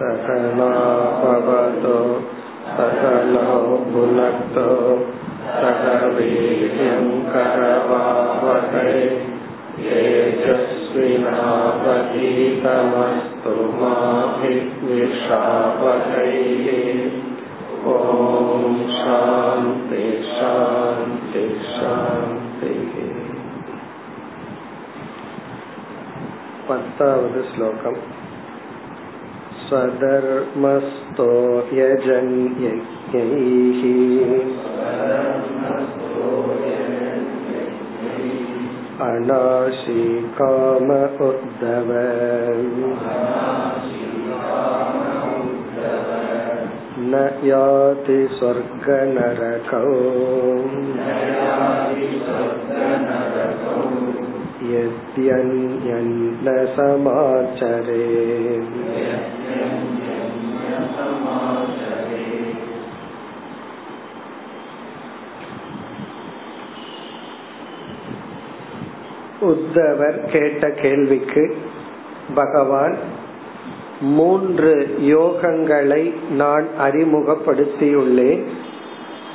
सकलाभवतो सकलो भुनक्तो सह वीर्यङ्करवावहै तेजस्विनावधीतमस्तु मा विद्विषावहैः ॐ शान्ति शान्ति शान्तिः पत्तावद् श्लोकम् स्वधर्मस्थो यजन्यज्ञैः अनाशी काम उद्धव न याति स्वर्गनरकौ यद्यन्यन्न समाचरे உத்தவர் கேட்ட கேள்விக்கு பகவான் மூன்று யோகங்களை நான் அறிமுகப்படுத்தியுள்ளேன்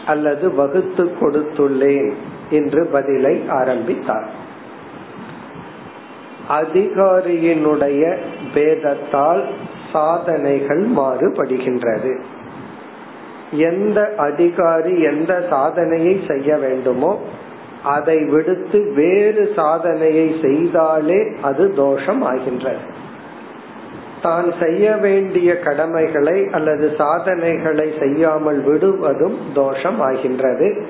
அல்லது வகுத்து கொடுத்துள்ளேன் என்று பதிலை ஆரம்பித்தார். அதிகாரியினுடைய பேதத்தால் சாதனைகள் மாறுபடுகின்றது. எந்த அதிகாரி எந்த சாதனையை செய்ய வேண்டுமோ அதை விடுத்து வேறு சாதனையை செய்தாலே அது தோஷம் ஆகின்றது தான் செய்ய வேண்டிய கடமைகளை அல்லது சாதனைகளை செய்யாமல் விடுவதும் தோஷம் ஆகின்றது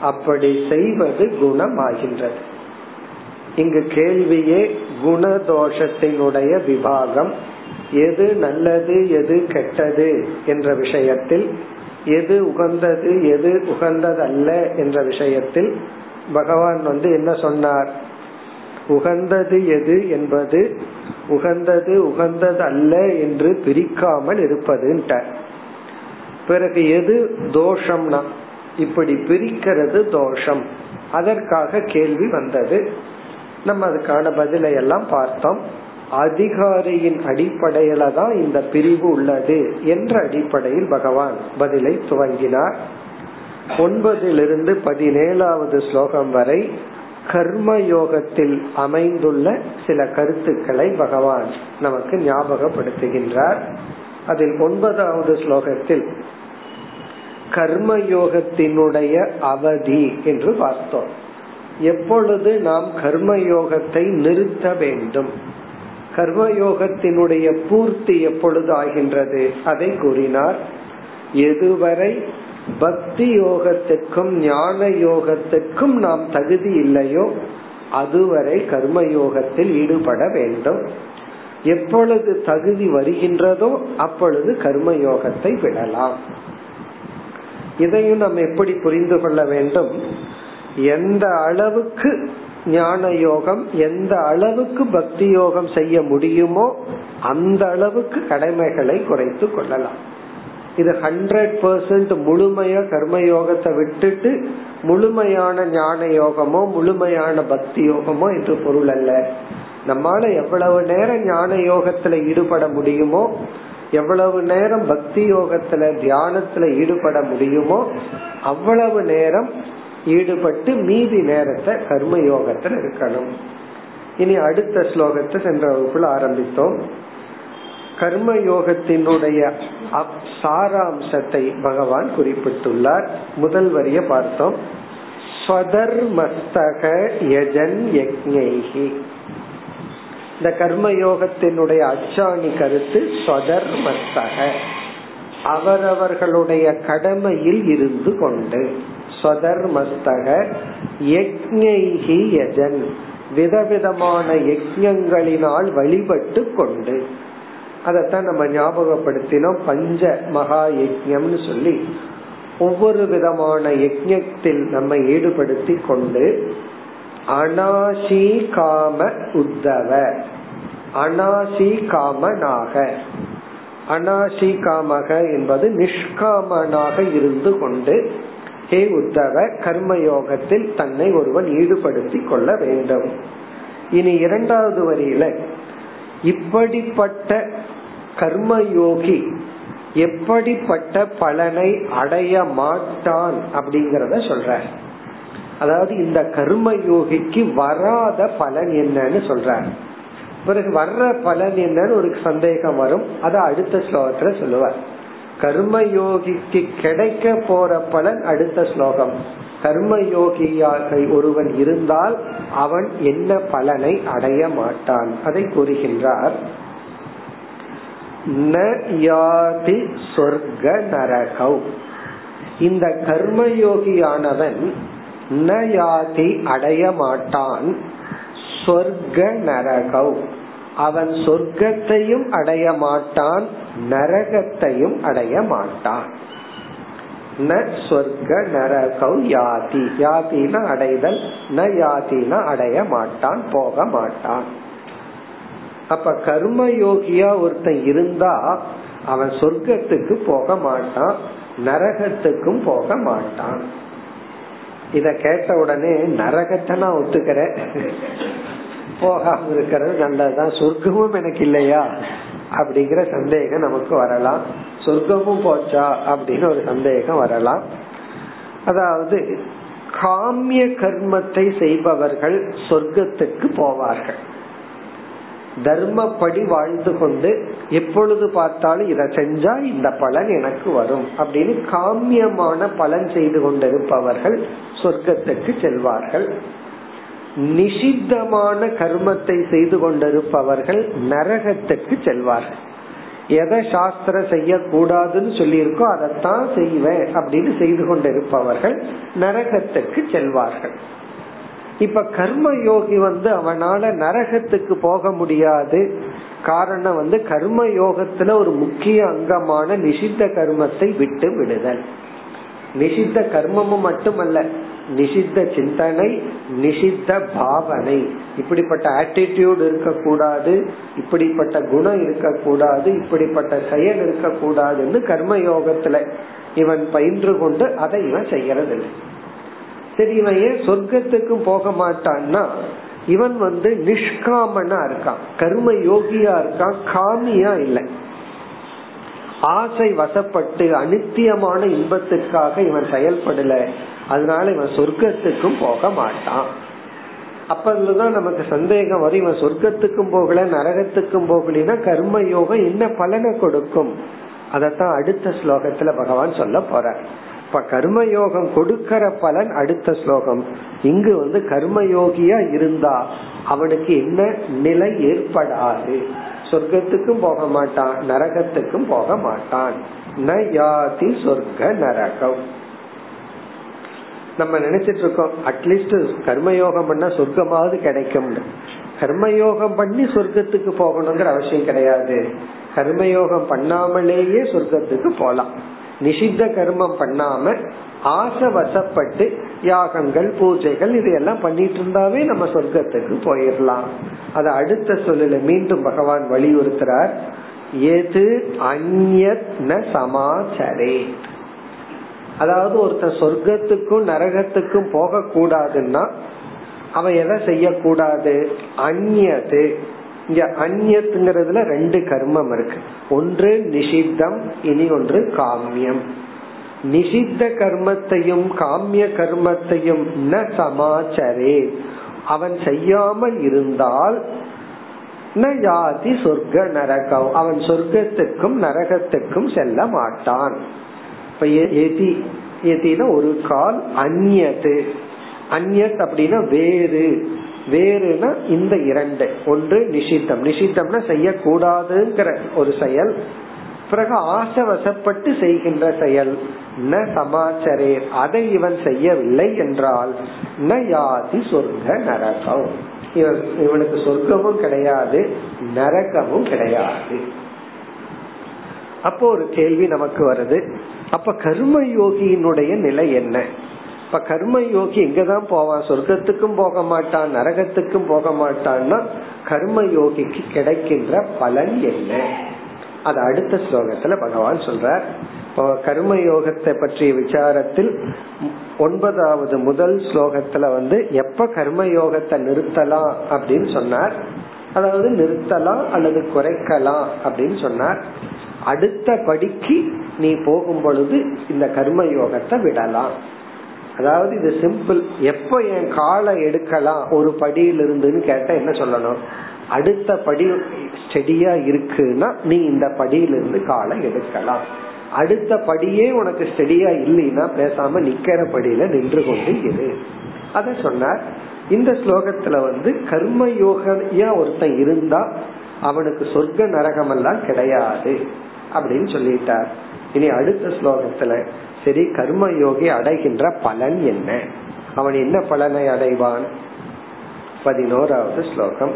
அப்படி செய்வது குணம் ஆகின்றது இங்கு கேள்வியே குணதோஷத்தினுடைய விபாகம். எது நல்லது எது கெட்டது என்ற விஷயத்தில் எது உகந்தது எது உகந்ததல்ல என்ற விஷயத்தில் பகவான் வந்து என்ன சொன்னார்? உகந்தது எது என்பது உகந்தது உகந்தது அல்ல என்று பிரிக்காமல் இருப்பதுன்ட்ட பிறகு எது தோஷம்னா? இப்படி பிரிக்கிறது தோஷம். அதற்காக கேள்வி வந்தது. நம்ம அதுக்கான பதிலை எல்லாம் பார்த்தோம். அதிகாரியின் அடிப்படையில தான் இந்த பிரிவு உள்ளது என்ற அடிப்படையில் பகவான் பதிலை துவங்கினார். ஒன்பதிலிருந்து பதினேழாவது ஸ்லோகம் வரை கர்ம யோகத்தில் அமைந்துள்ள சில கருத்துக்களை பகவான் நமக்கு ஞாபகப்படுத்துகின்றார். அதில் ஒன்பதாவது ஸ்லோகத்தில் கர்மயோகத்தினுடைய அவதி என்று பார்த்தோம். எப்பொழுது நாம் கர்ம யோகத்தை நிறுத்த வேண்டும்? கர்மயோகத்தினுடைய பூர்த்தி எப்பொழுது ஆகின்றது? அதை கூறினார். எதுவரை பக்தி யோகத்திற்கும் ஞான யோகத்திற்கும் நாம் தகுதி இல்லையோ அதுவரை கர்ம யோகத்தில் ஈடுபட வேண்டும். எப்பொழுது தகுதி வருகின்றதோ அப்பொழுது கர்ம யோகத்தை விடலாம். இதையும் நம்ம எப்படி புரிந்து கொள்ள வேண்டும்? எந்த அளவுக்கு ஞான யோகம் எந்த அளவுக்கு பக்தி யோகம் செய்ய முடியுமோ அந்த அளவுக்கு கடமைகளை குறைத்து கொள்ளலாம். இது ஹண்ட்ரட் பர்சன்ட் முழுமையா கர்மயோகத்தை விட்டுட்டு முழுமையான ஞான யோகமோ முழுமையான பக்தி யோகமோ என்று பொருள் அல்ல. நம்மால எவ்வளவு நேரம் ஞான யோகத்துல ஈடுபட முடியுமோ எவ்வளவு நேரம் பக்தி யோகத்துல தியானத்துல ஈடுபட முடியுமோ அவ்வளவு நேரம் ஈடுபட்டு மீதி நேரத்தை கர்ம யோகத்துல இருக்கணும். இனி அடுத்த ஸ்லோகத்தை சென்ற வகுப்புல ஆரம்பித்தோம். கர்ம யோகத்தினுடைய சாராம்சத்தை பகவான் குறிப்பிட்டுள்ளார். முதல் வரிய பார்த்தோம். ஸ்வதர்மஸ்தக யஜன் யஜ்ஞைகி இந்த கர்மயோகத்தினுடைய அச்சாணி கருத்து ஸ்வதர்மஸ்தக. அவரவர்களுடைய கடமையில் இருந்து கொண்டு. ஸ்வதர்மஸ்தக யஜ்ஞைகி யஜன். விதவிதமான யஜ்யங்களினால் வழிபட்டு கொண்டு. அதைத்தான் நம்ம ஞாபகப்படுத்தினோம். பஞ்ச மகா யஜ்யம்னு சொல்லி ஒவ்வொரு விதமான யஜ்யத்தில் நம்ம ஈடுபடுத்தி கொண்டு அனாசி காம உத்தவ அனாசி காமனாக அனாசி காமக என்பது நிஷ்காமனாக இருந்து கொண்டு ஹே உத்தவ கர்மயோகத்தில் தன்னை ஒருவன் ஈடுபடுத்தி கொள்ள வேண்டும். இனி இரண்டாவது வரியில இப்படிப்பட்ட கர்மயோகி எப்படிப்பட்ட பலனை அடைய மாட்டான் அப்படிங்கறத சொல்ற. அதாவது இந்த கர்ம யோகிக்கு வராத பலன் என்னன்னு சொல்ற. பிறகு வர்ற பலன் என்னன்னு ஒரு சந்தேகம் வரும். அதை அடுத்த ஸ்லோகத்துல சொல்லுவார். கர்ம யோகிக்கு கிடைக்க போற பலன் அடுத்த ஸ்லோகம். கர்மயோகியாக ஒருவன் இருந்தால் அவன் என்ன பலனை அடைய மாட்டான். அதை கூறுகின்றார். ந யாதி சொர்க்க நரகௌ. இந்த கர்மயோகியானவன் ந யாதி அடைய மாட்டான். சொர்க்க நரகௌ. அவன் சொர்க்கத்தையும் அடைய மாட்டான் நரகத்தையும் அடைய மாட்டான். ந சொர்க்க நரகௌ யாதி. யாத்தின அடைதல் ந யாத்தின அடைய மாட்டான் போக மாட்டான் அப்ப கர்ம யோகியா ஒருத்தன் இருந்தா அவன் சொர்க்கத்துக்கு போக மாட்டான் நரகத்துக்கும் போக மாட்டான் இத கேட்ட உடனே நரகத்தை நான் ஒத்துக்கிறேன். போகாம இருக்கிறது நல்லதுதான். சொர்க்கமும் எனக்கு இல்லையா? அப்படிங்கிற சந்தேகம் நமக்கு வரலாம். சொர்க்கமும் போச்சா அப்படின்னு ஒரு சந்தேகம் வரலாம். அதாவது காமிய கர்மத்தை செய்பவர்கள் சொர்க்கத்துக்கு போவார்கள். தர்மப்படி வாழ்ந்து கொண்டு எப்பொழுது பார்த்தாலும் இதை செஞ்சா இந்த பலன் எனக்கு வரும் அப்படின்னு காமியமான பலன் செய்து கொண்டிருப்பவர்கள் சொர்க்கத்துக்கு செல்வார்கள். நிஷித்தமான கர்மத்தை செய்து கொண்டிருப்பவர்கள் நரகத்துக்கு செல்வார்கள். எதை சாஸ்திரம் செய்யக்கூடாதுன்னு சொல்லியிருக்கோ அதைத்தான் செய்வேன் அப்படின்னு செய்து கொண்டிருப்பவர்கள் நரகத்துக்கு செல்வார்கள். இப்ப கர்ம யோகி வந்து அவனால நரகத்துக்கு போக முடியாது. காரணம் வந்து கர்ம யோகத்துல ஒரு முக்கிய அங்கமான நிஷித்த கர்மத்தை விட்டு விடுதல். நிஷித்த கர்மமும் மட்டுமல்ல நிஷித்த சிந்தனை நிஷித்த பாவனை. இப்படிப்பட்ட ஆட்டிடியூட் இருக்கக்கூடாது இப்படிப்பட்ட குணம் இருக்கக்கூடாது இப்படிப்பட்ட செயல் இருக்கக்கூடாதுன்னு கர்மயோகத்துல இவன் பயின்று கொண்டு அதை இவன் செய்யறதில்லை. சரி இவன் ஏன் சொர்க்கத்துக்கும் போக மாட்டான்னா இவன் வந்து நிஷ்காமனா இருக்கான் கர்ம யோகியா இருக்கான் காமியா இல்லை. ஆசை வசப்பட்டு அனித்தியமான இன்பத்துக்காக இவன் செயல்படல அதனால இவன் சொர்க்கத்துக்கும் போக மாட்டான். அப்பதான் நமக்கு சந்தேகம் வரும். இவன் சொர்க்கத்துக்கும் போகல நரகத்துக்கும் போகலினா கர்ம யோகம் என்ன பலனை கொடுக்கும்? அதத்தான் அடுத்த ஸ்லோகத்துல பகவான் சொல்ல போற இப்ப கர்மயோகம் கொடுக்கற பலன் அடுத்த ஸ்லோகம். இங்கு வந்து கர்மயோகியா இருந்தா அவனுக்கு என்ன நிலை ஏற்படாது. சொர்க்கத்துக்கும் போக மாட்டான் நரகத்துக்கும் போக மாட்டான். ந யாதி சொர்க்க நரகம். நம்ம நினைச்சிட்டு இருக்கோம் அட்லீஸ்ட் கர்மயோகம் பண்ணா சொர்க்கமாவது கிடைக்கும். கர்மயோகம் பண்ணி சொர்க்கத்துக்கு போகணுங்கிற அவசியம் கிடையாது. கர்மயோகம் பண்ணாமலேயே சொர்க்கத்துக்கு போலாம். நிஷித்த கர்மம் பண்ணாம ஆசை வசப்பட்டு யாகங்கள் பூஜைகள் இதையெல்லாம் பண்ணிட்டு இருந்தாவே நம்ம சொர்க்கத்துக்கு போயிடலாம். அது அடுத்த சொல்லல மீண்டும் பகவான் வலியுறுத்துறார். எது அந்நத் சமாச்சரே அதாவது ஒருத்தன் சொர்க்கத்துக்கும் நரகத்துக்கும் போக கூடாதுன்னா அவன் எதை செய்யக்கூடாது? அந்நது இங்க அந்நியத்துங்கிறதுல ரெண்டு கர்மம் இருக்கு. ஒன்று நிஷித்தம் இனி ஒன்று காமியம். நிஷித்த கர்மத்தையும் காமிய கர்மத்தையும் ந சமாச்சரே. அவன் செய்யாமல் இருந்தால் ந யாதி சொர்க்க நரகம். அவன் சொர்க்கத்துக்கும் நரகத்துக்கும் செல்ல மாட்டான். இப்ப எதி எதினா ஒரு கால் அந்நியது. அந்நியத் அப்படின்னா வேறு. வேறுனா இந்த இரண்டு. ஒன்று நிஷித்தம். நிஷித்தம்னா செய்யக்கூடாதுங்கிற ஒரு செயல். பிறகு ஆசவசப்பட்டு செய்கின்ற செயல். ந சமாச்சரே. அதை இவன் செய்யவில்லை என்றால் ந யாதி சொர்க்க நரகம். இவன் இவனுக்கு சொர்க்கமும் கிடையாது நரகமும் கிடையாது. அப்போ ஒரு கேள்வி நமக்கு வருது. அப்ப கர்ம யோகியினுடைய நிலை என்ன? இப்ப கர்ம யோகி எங்கதான் போவான் சொர்க்கத்துக்கும் போக மாட்டான் நரகத்துக்கும் போக மாட்டான்னா கர்ம யோகிக்கு கிடைக்கின்ற பலன் என்ன? அது அடுத்த ஸ்லோகத்துல பகவான் சொல்றார். கர்ம யோகத்தை பற்றிய விசாரத்தில் ஒன்பதாவது முதல் ஸ்லோகத்துல வந்து எப்ப கர்ம யோகத்தை நிறுத்தலாம் அப்படின்னு சொன்னார். அதாவது நிறுத்தலாம் அல்லது குறைக்கலாம் அப்படின்னு சொன்னார். அடுத்த படிக்கு நீ போகும் பொழுது இந்த கர்ம யோகத்தை விடலாம். அதாவது இது சிம்பிள் எப்ப என் காலை எடுக்கலாம் ஒரு படியில் இருந்துன்னு கேட்ட என்ன சொல்லணும்? அடுத்த படி ஸ்டெடியா இருக்குன்னா நீ இந்த படியிலிருந்து காலை எடுக்கலாம். அடுத்த படியே உனக்கு ஸ்டெடியா இல்லைன்னா பேசாம நிக்கிற படியில நின்று கொண்டு இரு. அத சொன்னார். இந்த ஸ்லோகத்துல வந்து கர்ம யோகியா ஒருத்தன் இருந்தா அவனுக்கு சொர்க்க நரகம் எல்லாம் கிடையாது. அப்படின்னு சொல்லிட்டார் இனி அடுத்த ஸ்லோகத்துல சரி கர்ம யோகி அடைகின்ற பலன் என்ன அவன் என்ன பலனை அடைவான் பதினோராவது ஸ்லோகம்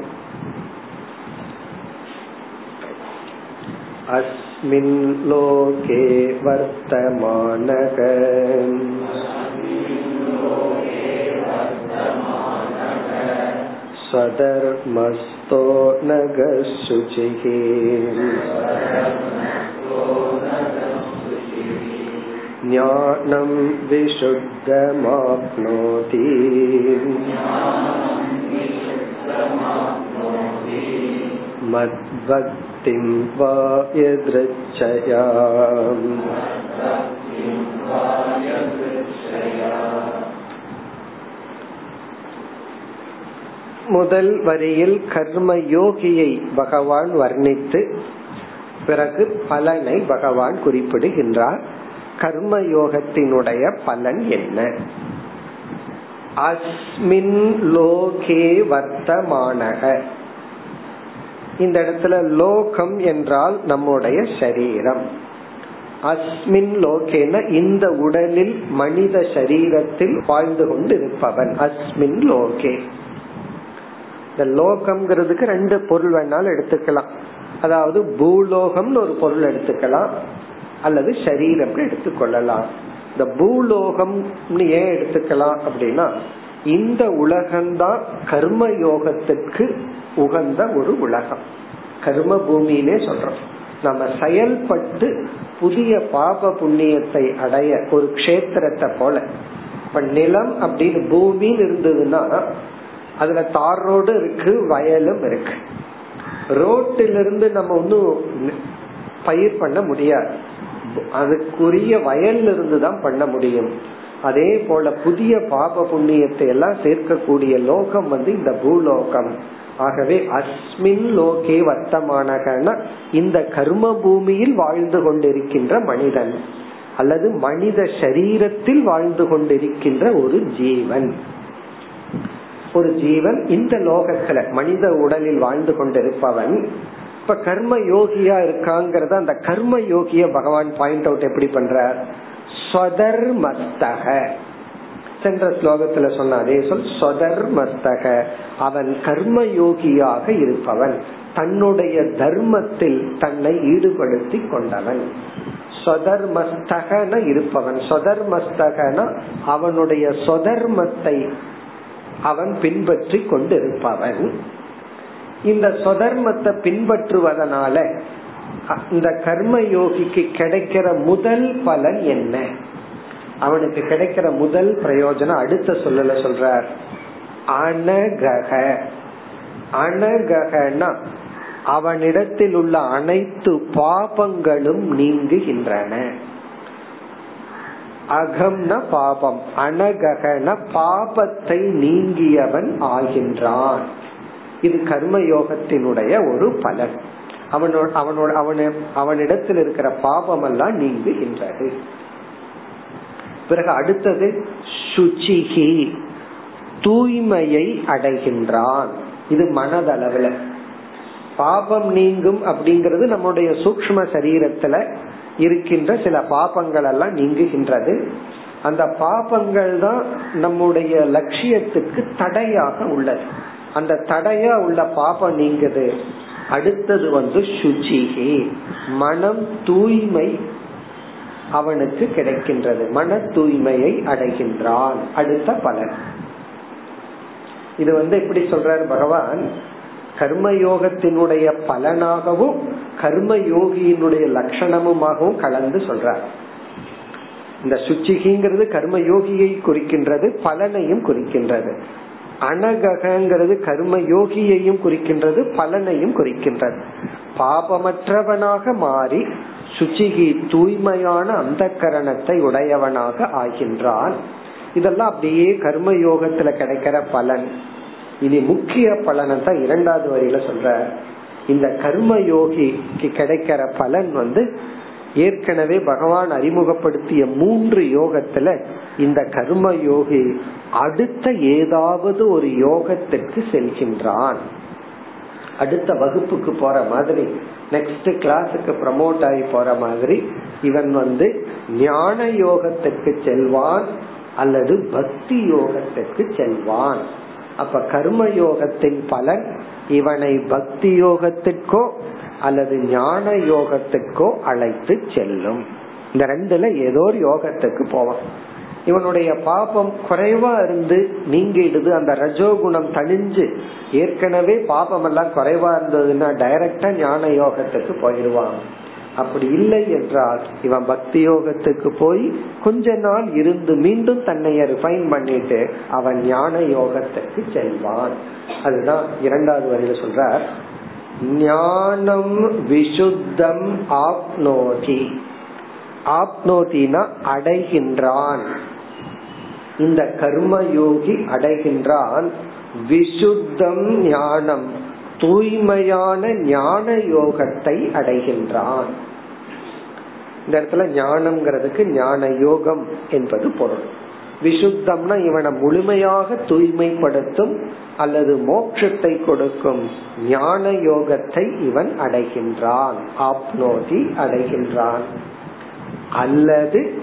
अस्मिन् लोके वर्तमानः स्वधर्मस्थो नगशुचिः ज्ञानं विशुद्धमाप्नोति मद्भक्तिं वा यदृच्छया முதல் வரியில் கர்ம யோகியை பகவான் வர்ணித்து பிறகு பலனை பகவான் குறிப்பிடுகின்றார் கர்ம யோகத்தினுடைய பலன் என்ன? அஸ்மின் லோகே வர்த்தமானக. இந்த இடத்துல லோகம் என்றால் நம்முடைய சரீரம். அஸ்மின் லோகேன இந்த உடலில் மனித சரீரத்தில் வாழ்ந்து கொண்டு இருப்பவன் அஸ்மின் லோகே. இந்த லோகம்ங்கிறதுக்கு ரெண்டு பொருள் வேணாலும் எடுத்துக்கலாம். அதாவது பூலோகம்னு ஒரு பொருள் எடுத்துக்கலாம். அல்லது ஷரீரம்னு எடுத்துக்கொள்ளலாம். இந்த பூலோகம்னு ஏன் எடுத்துக்கலாம் அப்படின்னா இந்த உலகம்தான் கர்ம யோகத்துக்கு உகந்த ஒரு உலகம். கர்ம பூமின்னே சொல்றோம். நம்ம செயல்பட்டு புதிய பாப புண்ணியத்தை அடைய ஒரு கஷேத்திரத்தை போல. இப்ப நிலம் அப்படின்னு பூமின்னு இருந்ததுன்னா அதுல தார் ரோடு இருக்கு வயலும் இருக்கு. ரோட்டிலிருந்து நம்ம ஒன்னும் பயிர் பண்ண முடியாது. அதுக்குரிய வயல்ல இருந்து தான் பண்ண முடியும். அதே போல புதிய பாப புண்ணியத்தை எல்லாம் சேர்க்கக்கூடிய லோகம் வந்து இந்த பூலோகம். ஆகவே அஸ்மின் லோகே வர்த்தமானகன இந்த கர்ம பூமியில் வாழ்ந்து கொண்டிருக்கின்ற மனிதன் அல்லது மனித சரீரத்தில் வாழ்ந்து கொண்டிருக்கின்ற ஒரு ஜீவன். ஒரு ஜீவன் இந்த லோகத்துல மனித உடலில் வாழ்ந்து கொண்டிருப்பவன் இப்ப கர்ம யோகியா இருக்காங்கிறத அந்த கர்ம யோகிய பகவான் பாயிண்ட் அவுட் எப்படி பண்றார்? ஸ்வதர்மஸ்தக சென்ற ஸ்லோகத்துல சொன்ன அதே சொல் ஸ்வதர்மஸ்தக அவன் கர்ம யோகியாக இருப்பவன். தன்னுடைய தர்மத்தில் தன்னை ஈடுபடுத்தி கொண்டவன். சொதர்மஸ்தகன இருப்பவன். சொதர்மஸ்தகன அவனுடைய சொதர்மத்தை அவன் பின்பற்றி கொண்டிருப்பவன். இந்த சொதர்மத்தை பின்பற்றுவதனால இந்த கர்ம யோகிக்கு கிடைக்கிற முதல் பலன் என்ன? அவனுக்கு கிடைக்கிற முதல் பிரயோஜனம் அடுத்த சொல்லல சொல்றார். அனகக அனகனா அவனிடத்தில் உள்ள அனைத்து பாபங்களும் நீங்குகின்றன. அகம்ன பாபம் அனகன பாபத்தை நீங்கியவன் ஆகின்றான். இது கர்ம யோகத்தினுடைய ஒரு பலன். அவனோட அவனோட அவனு அவனிடத்தில் இருக்கிற பாபம் எல்லாம் நீங்குகின்றது. பிறகு அடுத்தது சுச்சிகி தூய்மையை அடைகின்றான். இது மனதளவுல. பாபம் நீங்கும் அப்படிங்கிறது நம்முடைய சூக்ம சரீரத்துல இருக்கின்ற சில பாபங்கள் எல்லாம் நீங்குகின்றது. அந்த பாபங்கள் தான் நம்முடைய லட்சியத்துக்கு தடையாக உள்ளது. அந்த தடையா உள்ள பாபம் நீங்குது. அடுத்தது வந்து சுச்சிகி மனம் தூய்மை அவனுக்கு கிடைக்கின்றது. மன தூய்மையை அடைகின்றான். அடுத்த பலன். இது வந்து எப்படி சொல்றார் பகவான்? கர்மயோகத்தினுடைய பலனாகவும் கர்ம யோகியினுடைய லட்சணமுமாகவும் கலந்து சொல்றார். இந்த சுச்சிகிங்கிறது கர்ம யோகியை குறிக்கின்றது பலனையும் குறிக்கின்றது. அனகங்கிறது கர்ம யோகியையும் குறிக்கின்றது பலனையும் குறிக்கின்றது. பாபமற்றவனாக மாறி சுச்சிகி தூய்மையான அந்த கரணத்தை உடையவனாக ஆகின்றான். இதெல்லாம் அப்படியே கர்ம யோகத்துல கிடைக்கிற பலன். இனி முக்கிய பலனை தான் இரண்டாவது வரியில சொல்ற இந்த கர்ம யோகிக்கு கிடைக்கிற பலன் வந்து ஏற்கனவே பகவான் அறிமுகப்படுத்திய மூன்று யோகத்துல இந்த கர்ம யோகி அடுத்த ஏதாவது ஒரு யோகத்திற்கு செல்கின்றான். அடுத்த வகுப்புக்கு போற மாதிரி நெக்ஸ்ட் கிளாஸுக்கு ப்ரமோட் ஆகி போற மாதிரி இவன் வந்து ஞான யோகத்துக்கு செல்வான் அல்லது பக்தி யோகத்திற்கு செல்வான். அப்ப கர்ம யோகத்தின் பலன் இவனை பக்தி யோகத்திற்கோ அல்லது ஞான யோகத்துக்கோ அழைத்து செல்லும். இந்த ரெண்டுல ஏதோ ஒரு யோகத்துக்கு போவான். இவனுடைய பாபம் குறைவா இருந்து நீங்கிடுது. அந்த ரஜோகுணம் தணிஞ்சு ஏற்கனவே பாபம் எல்லாம் குறைவா இருந்ததுன்னா டைரக்டா ஞான யோகத்துக்கு போயிடுவான். அப்படி இல்லை என்றால் இவன் பக்தி யோகத்துக்கு போய் கொஞ்ச நாள் இருந்து மீண்டும் தன்னை ரிஃபைன் பண்ணிட்டு அவன் ஞான யோகத்துக்கு செல்வான். அதுதான் இரண்டாவது வரையில சொல்ற ஞானம் விசுத்தம் ஆப்னோதி. ஆப்னோதினா அடைகின்றான். இந்த கர்மயோகி அடைகின்றான். விசுத்தம் ஞானம் தூய்மையான ஞான யோகத்தை அடைகின்றான். இந்த இடத்துல ஞானம்ங்கிறதுக்கு ஞான யோகம் என்பது பொருள். விசுத்தம்னா இவனை முழுமையாக தூய்மைப்படுத்தும் அல்லது மோட்சத்தை கொடுக்கும் ஞான யோகத்தை இவன் அடைகின்றான் ஆப்னோதி அடைகின்றான். அல்லது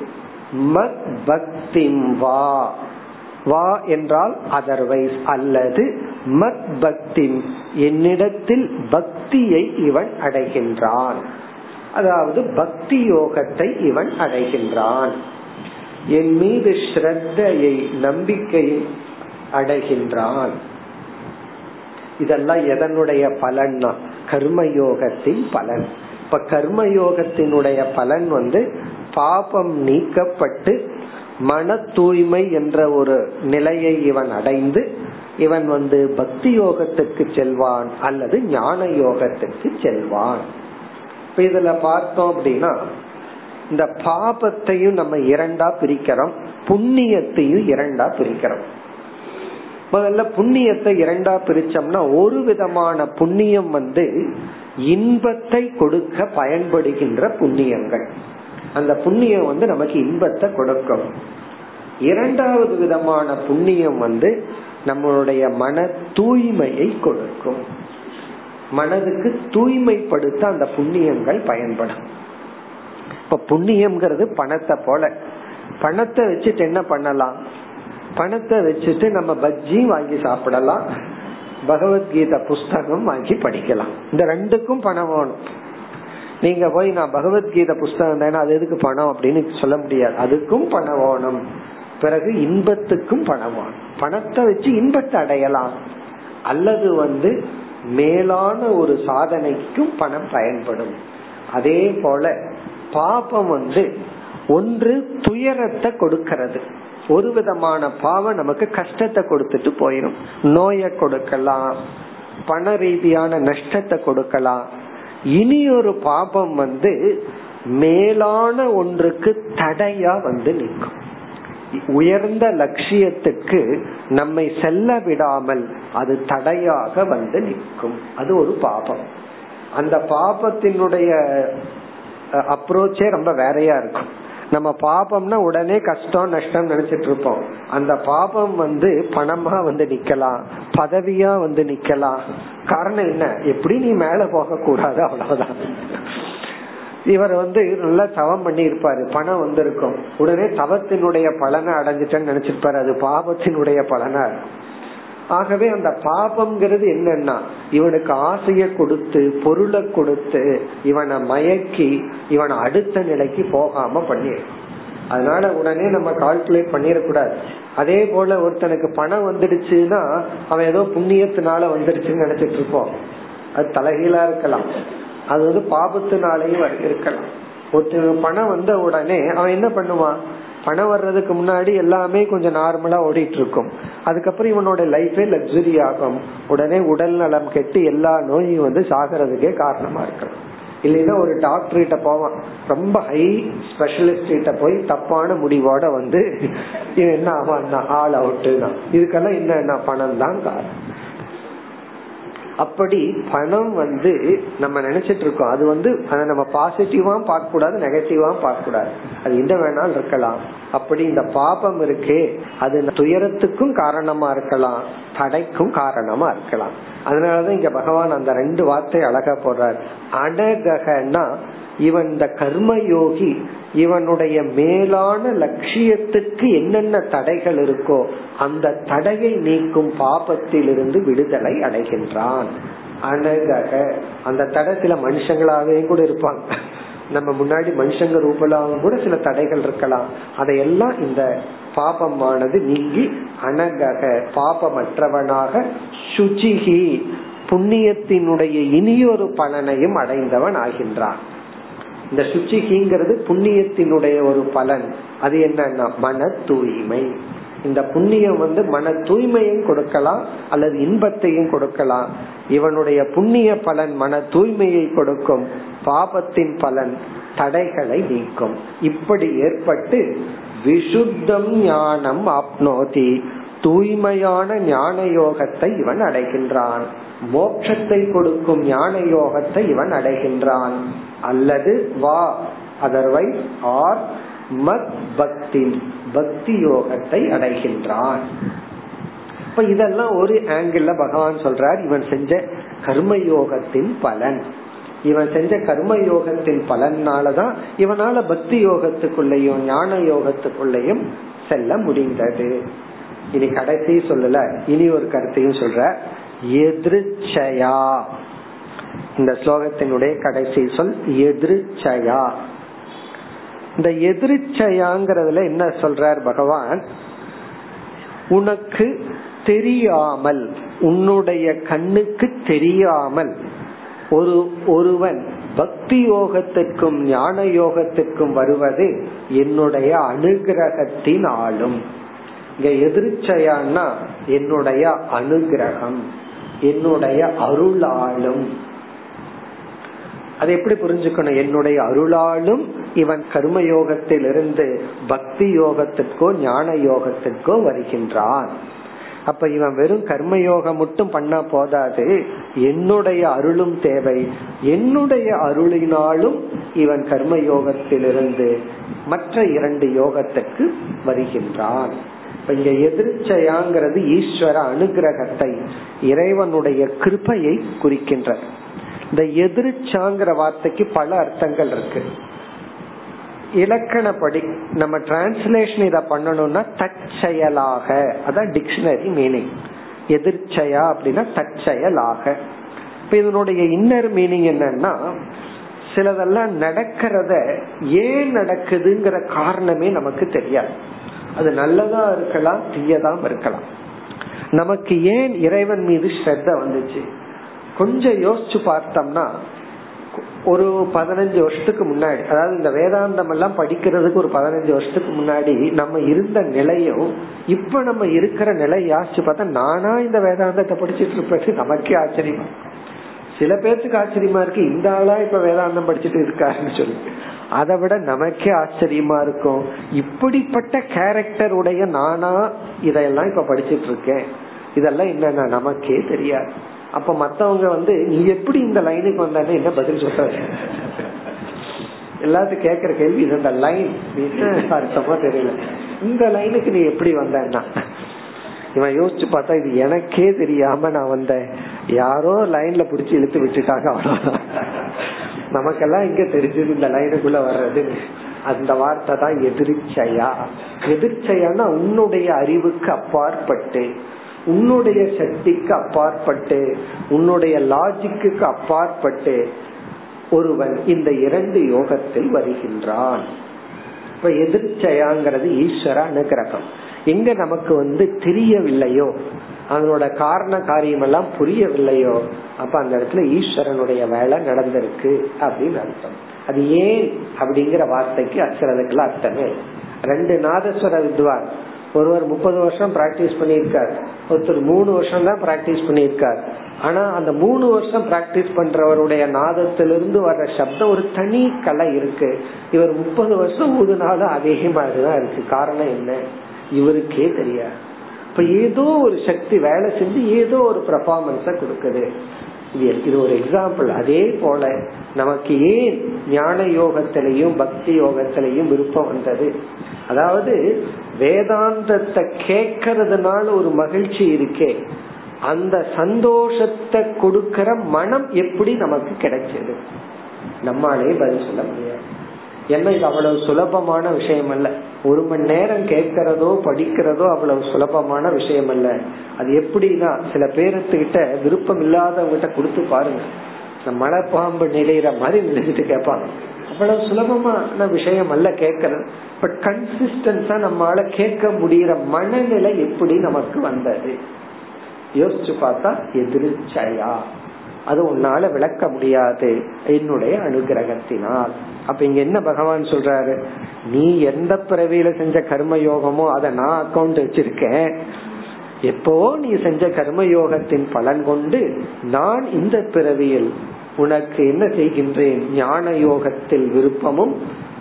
மத் பக்திம் வா. வா என்றால் அதர்வைஸ் அல்லது மத் பக்தி என்னிடத்தில் பக்தியை இவன் அடைகின்றான். அதாவது பக்தி யோகத்தை இவன் அடைகின்றான். என் மீது ஸ்ரத்தையை நம்பிக்கையை அடைகின்றான். இதெல்லாம் எதனுடைய பலன்னா? கர்மயோகத்தின் பலன். இப்ப கர்மயோகத்தினுடைய பலன் வந்து பாபம் நீக்கப்பட்டு மன தூய்மை என்ற ஒரு நிலையை இவன் அடைந்து இவன் வந்து பக்தி யோகத்துக்கு செல்வான் அல்லது ஞான யோகத்துக்கு செல்வான். இப்ப இதுல பார்த்தோம் அப்படின்னா இந்த பாபத்தையும் நம்ம இரண்டா பிரிக்கிறோம் புண்ணியத்தையும் இரண்டா பிரிக்கிறோம். முதல்ல புண்ணியத்தை இரண்டா பிரிச்சோம்னா ஒரு விதமான புண்ணியம் வந்து இன்பத்தை கொடுக்க பயன்படுகின்ற புண்ணியங்கள். அந்த புண்ணியம் வந்து நமக்கு இன்பத்தை கொடுக்கும். இரண்டாவது விதமான புண்ணியம் வந்து நம்மளுடைய மன தூய்மையை கொடுக்கும். மனதுக்கு தூய்மைப்படுத்த அந்த புண்ணியங்கள் பயன்படும். இப்ப புண்ணியம்ங்கிறது பணத்தை போல. பணத்தை வச்சுட்டு என்ன பண்ணலாம்? பணத்தை வச்சுட்டு நம்ம பஜ்ஜி வாங்கி சாப்பிடலாம். பகவத்கீதை புஸ்தகம் வாங்கி படிக்கலாம். இந்த ரெண்டுக்கும் பணம் வேணும். நீங்க போய் நான் பகவத்கீதை புஸ்தகம் தானே அது எதுக்கு பணம் அப்படின்னு சொல்ல முடியாது. அதுக்கும் பணம் வேணும். பிறகு இன்பத்துக்கும் பணம் வேணும். பணத்தை வச்சு இன்பத்தை அடையலாம். அல்லது வந்து மேலான ஒரு சாதனைக்கும் பணம் பயன்படும். அதே போல பாபம் வந்து ஒன்று துயரத்தை கொடுக்கிறது. ஒரு விதமான பாவம் நமக்கு கஷ்டத்தை கொடுத்துட்டு போயிடும் நோயை கொடுக்கலாம். பண ரீதியான நஷ்டத்தை கொடுக்கலாம். இனி ஒரு பாபம் வந்து மேலான ஒன்றுக்கு தடையா வந்து நிற்கும். உயர்ந்த லட்சியத்துக்கு நம்மை செல்ல விடாமல் அது தடையாக வந்து நிற்கும். அது ஒரு பாபம். அந்த பாபத்தினுடைய அப்ரோச்சே ரொம்ப வேறையா இருக்கும். நம்ம பாபம்னா உடனே கஷ்டம் நஷ்டம் நினைச்சிட்டு இருப்போம். அந்த பாபம் வந்து பணமா வந்து நிக்கலாம் பதவியா வந்து நிக்கலாம். காரணம் என்ன? எப்படி நீ மேல போக கூடாது அவ்வளவுதான். இவர் வந்து நல்லா தவம் பண்ணி இருப்பாரு பணம் வந்திருக்கும். உடனே தவத்தினுடைய பலனை அடைஞ்சிட்டேன்னு நினைச்சிருப்பாரு. அது பாபத்தினுடைய பலனா இருக்கும். ஆகவே அந்த பாபம்ங்கிறது என்னன்னா இவனுக்கு ஆசைய கொடுத்து பொருளை கொடுத்து இவனை மயக்கி இவனை அடுத்த நிலைக்கு போகாம பண்ணிடு அதனால உடனே நம்ம கால்குலேட் பண்ணிடக்கூடாது அதே போல ஒருத்தனுக்கு பணம் வந்துடுச்சுன்னா அவன் ஏதோ புண்ணியத்தினால வந்துடுச்சுன்னு நினைச்சிட்டு இருப்போம். அது தலைகீழா இருக்கலாம். அது வந்து பாபத்தினாலையும் இருக்கலாம். ஒருத்தனுக்கு பணம் வந்த உடனே அவன் என்ன பண்ணுவான்? பணம் வர்றதுக்கு முன்னாடி எல்லாமே கொஞ்சம் நார்மலா ஓடிட்டு இருக்கும் அதுக்கப்புறம் இவனோட லைஃபே லக்ஸுரி ஆகும். உடனே உடல் நலம் கெட்டு எல்லா நோயும் வந்து சாகிறதுக்கே காரணமா இருக்கும் இல்லைன்னா ஒரு டாக்டர் கிட்ட போவான். ரொம்ப ஹை ஸ்பெஷலிஸ்ட் கிட்ட போய் தப்பான முடிவோட வந்து இவன் என்ன ஆவான் ஆள் அவுட்டு தான். இதுக்கெல்லாம் என்ன பணம் தான் காரணம். அப்படி பணம் வந்து நம்ம நினைச்சிட்டு இருக்கோம். அது வந்து அதை நம்ம பாசிட்டிவா பார்க்க கூடாது நெகட்டிவா பார்க்க கூடாது அது எந்த வேணாலும் இருக்கலாம். அப்படி இந்த பாபம் இருக்கே அது துயரத்துக்கும் காரணமா இருக்கலாம். தடைக்கும் காரணமா இருக்கலாம். அதனாலதான் இங்க பகவான் அந்த ரெண்டு வார்த்தை அழகா போடுறார். அடகன்னா இவன் இந்த கர்மயோகி இவனுடைய மேலான லட்சியத்துக்கு என்னென்ன தடைகள் இருக்கோ அந்த தடையை நீக்கும் பாபத்திலிருந்து விடுதலை அடைகின்றான். அனகக. அந்த தடை சில மனுஷங்களாவே கூட இருப்பாங்க. நம்ம முன்னாடி மனுஷங்க ரூபலாவும் கூட சில தடைகள் இருக்கலாம். அதையெல்லாம் இந்த பாபமானது நீங்கி அனகக பாபமற்றவனாக சுச்சிகி புண்ணியத்தினுடைய இனியொரு பலனையும் அடைந்தவன் ஆகின்றான். இந்த சுச்சிகிங்கிறது புண்ணியத்தினுடைய ஒரு பலன். அது என்னன்னா மன தூய்மை இந்த புண்ணியம் வந்து மன தூய்மையும் கொடுக்கலாம் அல்லது இன்பத்தையும் கொடுக்கலாம். இவனுடைய புண்ணிய பலன் மன தூய்மையை கொடுக்கும். பாபத்தின் பலன் தடைகளை நீக்கும். இப்படி ஏற்பட்டு விசுத்தம் ஞானம் ஆப்னோதி. தூய்மையான ஞான யோகத்தை இவன் அடைகின்றான். மோட்சத்தை கொடுக்கும் ஞான யோகத்தை இவன் அடைகின்றான். அல்லது வா அதர்வைஸ் ஆர் மத் பக்தி பக்தி யோகத்தை அடைகின்றான். இப்ப இதெல்லாம் ஒரு ஆங்கிள் பகவான் சொல்றார் இவன் செஞ்ச கர்ம யோகத்தின் பலன். இவன் செஞ்ச கர்ம யோகத்தின் பலனாலதான் இவனால பக்தி யோகத்துக்குள்ளேயும் ஞான யோகத்துக்குள்ளேயும் செல்ல முடிந்தது. இனி கடைசி சொல்லல இனி ஒரு கருத்தையும் சொல்ற. எதிர்ச்சயா. இந்த ஸ்லோகத்தினுடைய கடைசி சொல் எதிர்ச்சயா. இந்த எதிர்ச்சயாங்கிறதுல என்ன சொல்றார் பகவான்? உனக்கு தெரியாமல் உன்னுடைய கண்ணுக்கு தெரியாமல் ஒரு ஒருவன் பக்தி யோகத்திற்கும் ஞான யோகத்திற்கும் வருவது என்னுடைய அனுகிரகத்தின் ஆளும் இங்க எதிர்ச்சையான்னா என்னுடைய அனுகிரகம். என்னுடைய அருளாலும். அதை எப்படி புரிஞ்சுக்கணும்? என்னுடைய அருளாலும் இவன் கர்ம யோகத்திலிருந்து பக்தி யோகத்திற்கோ ஞான யோகத்திற்கோ வருகின்றான். அப்ப இவன் வெறும் கர்மயோகம் மட்டும் பண்ண போதாது. என்னுடைய அருளும் தேவை. என்னுடைய அருளினாலும் இவன் கர்ம யோகத்திலிருந்து மற்ற இரண்டு யோகத்துக்கு வருகின்றான். இங்க எதிர்ச்சையாங்கிறது ஈஸ்வர அனுகிரகத்தை இறைவனுடைய கிருப்பையை குறிக்கின்ற இந்த எதிர்ச்சாங்கிற வார்த்தைக்கு பல அர்த்தங்கள் இருக்கு. இலக்கணப்படி நம்ம டிரான்ஸ்லேஷன் இத பண்ணணும்னா தற்செயலாக. அதான் டிக்ஷனரி மீனிங் எதிர்ச்சையா அப்படின்னா தற்செயலாக. இப்ப இதனுடைய இன்னர் மீனிங் என்னன்னா சிலதெல்லாம் நடக்கிறத ஏன் நடக்குதுங்கிற காரணமே நமக்கு தெரியாது. அது நல்லதா இருக்கலாம் தீயதாம் இருக்கலாம். நமக்கு ஏன் இறைவன் மீது ஸ்ரத்த வந்துச்சு? கொஞ்சம் யோசிச்சு பார்த்தோம்னா ஒரு பதினஞ்சு வருஷத்துக்கு முன்னாடி அதாவது இந்த வேதாந்தம் எல்லாம் படிக்கிறதுக்கு ஒரு பதினஞ்சு வருஷத்துக்கு முன்னாடி நம்ம இருந்த நிலையும் இப்ப நம்ம இருக்கிற நிலை யாசிச்சு பார்த்தா நானா இந்த வேதாந்தத்தை படிச்சிட்டு இருப்பது நமக்கே ஆச்சரியமா சில பேர்த்துக்கு ஆச்சரியமா இருக்கு. இந்த ஆளா இப்ப வேதாந்தம் படிச்சுட்டு இருக்காருன்னு சொல்லி. அதை விட நமக்கே ஆச்சரியமா இருக்கும். இப்படிப்பட்ட கேரக்டர் உடைய நானா இதெல்லாம் இப்ப படிச்சிட்டு இருக்கேன். இதெல்லாம் என்னன்னா நமக்கே தெரியாது. அப்ப மத்தவங்க வந்து நீ எப்படி இந்த லைனுக்கு வந்தானே என்ன பதில் சொல்ற? எல்லாத்துக்கும் கேக்குற கேள்வி இந்த லைன் அர்த்தமா தெரியல. இந்த லைனுக்கு நீ எப்படி வந்தேன்னா? இவன் யோசிச்சு பார்த்தா இது எனக்கே தெரியாம நான் வந்தேன் யாரோ லைன்ல புடிச்சு இழுத்து விட்டுட்டாங்க அவ்வளவுதான். நமக்கெல்லாம் இங்க தெரிஞ்சது இந்த லைனுக்குள்ள வர்றது அந்த வார்த்தை தான் எதிர்ச்சையா? எதிர்ச்சையானா உன்னுடைய அறிவுக்கு அப்பாற்பட்டு உன்னுடைய சக்திக்கு அப்பாற்பட்டு உன்னுடைய லாஜிக்கு அப்பாற்பட்டு ஒருவன் இந்த இரண்டு யோகத்தில் வருகின்றான். இப்ப எதிர்ச்சையாங்கிறது ஈஸ்வர அனுகிரகம். எங்க நமக்கு வந்து தெரியவில்லையோ அதனோட காரண காரியம் எல்லாம் புரியவில்லையோ அப்ப அந்த இடத்துல ஈஸ்வரனுடைய வேலை நடந்திருக்கு அப்படின்னு அர்த்தம். அது ஏன் அப்படிங்கிற வார்த்தைக்கு சிலதுக்கெல்லாம் அர்த்தமே ரெண்டு நாதஸ்வர வித்வான் ஒருவர் முப்பது வருஷம் பிராக்டிஸ் பண்ணியிருக்கார் ஒருத்தர் மூணு வருஷம் தான் பிராக்டிஸ் பண்ணியிருக்கார். ஆனா அந்த மூணு வருஷம் பிராக்டிஸ் பண்றவருடைய நாதத்திலிருந்து வர்ற சப்தம் ஒரு தனி கலை இருக்கு. இவர் முப்பது வருஷம் ஊதுனாலும் அதே மாதிரிதான் இருக்கு. காரணம் என்ன? இவருக்கே தெரியாது. இப்ப ஏதோ ஒரு சக்தி வேலை செஞ்சு ஏதோ ஒரு பர்ஃபார்மன்ஸ கொடுக்குது. இது ஒரு எக்ஸாம்பிள் அதே போல நமக்கு ஏன் ஞான யோகத்திலையும் பக்தி யோகத்திலையும் விருப்பம் வந்தது? அதாவது வேதாந்தத்தை கேக்கிறதுனால ஒரு மகிழ்ச்சி இருக்கே. அந்த சந்தோஷத்தை கொடுக்கற மனம் எப்படி நமக்கு கிடைச்சது? நம்மாலே பதில் சொல்ல முடியாது. ஏன்னா இது அவ்வளவு சுலபமான விஷயம் அல்ல ஒரு மணி நேரம் கேட்கறதோ படிக்கிறதோ அவ்வளவு சுலபமான விஷயம் அல்ல அது எப்படின்னா சில பேர்த்துக்கிட்ட விருப்பம் இல்லாதவங்கிட்ட கொடுத்து பாருங்க. இந்த மலை பாம்பு நிலையிற மாதிரி நினைச்சிட்டு கேட்பாங்க. அவ்வளவு சுலபமான விஷயம் அல்ல கேட்கறது. பட் கன்சிஸ்டன்ஸா நம்மளால கேட்க முடியற மனநிலை எப்படி நமக்கு வந்தது? யோசிச்சு பார்த்தா எதிர்ச்சையா? அது உன்னால விளக்க முடியாது. என்னுடைய அனுகிரகத்தினால். அப்ப இங்க என்ன பகவான் சொல்றாரு? நீ எந்த பிறவியில செஞ்ச கர்ம யோகமோ அதை நான் அக்கௌண்ட் வச்சிருக்கேன். எப்போ நீ செஞ்ச கர்ம யோகத்தின் பலன் கொண்டு நான் இந்த பிறவியில் உனக்கு என்ன செய்கின்றேன்? ஞான யோகத்தில் விருப்பமும்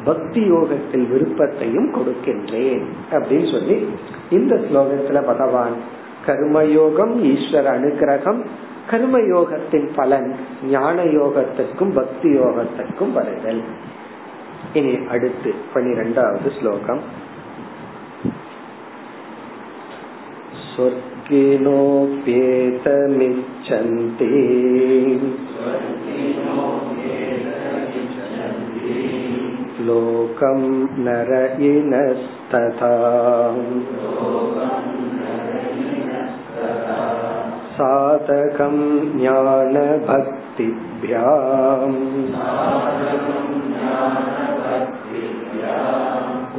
பக்தி யோகத்தில் விருப்பத்தையும் கொடுக்கின்றேன். அப்படின்னு சொல்லி இந்த ஸ்லோகத்துல பகவான் கர்மயோகம் ஈஸ்வர அனுகிரகம் கர்மயோகத்தின் பலன் ஞான யோகத்திற்கும் பக்தி யோகத்திற்கும் வருதல் இனி அடுத்து பனிரெண்டாவது ஸ்லோகம் स्वर्गिनोऽप्येतमिच्छन्ति लोकं नरयिनस्तथा साधकं ज्ञानभक्तिभ्याम्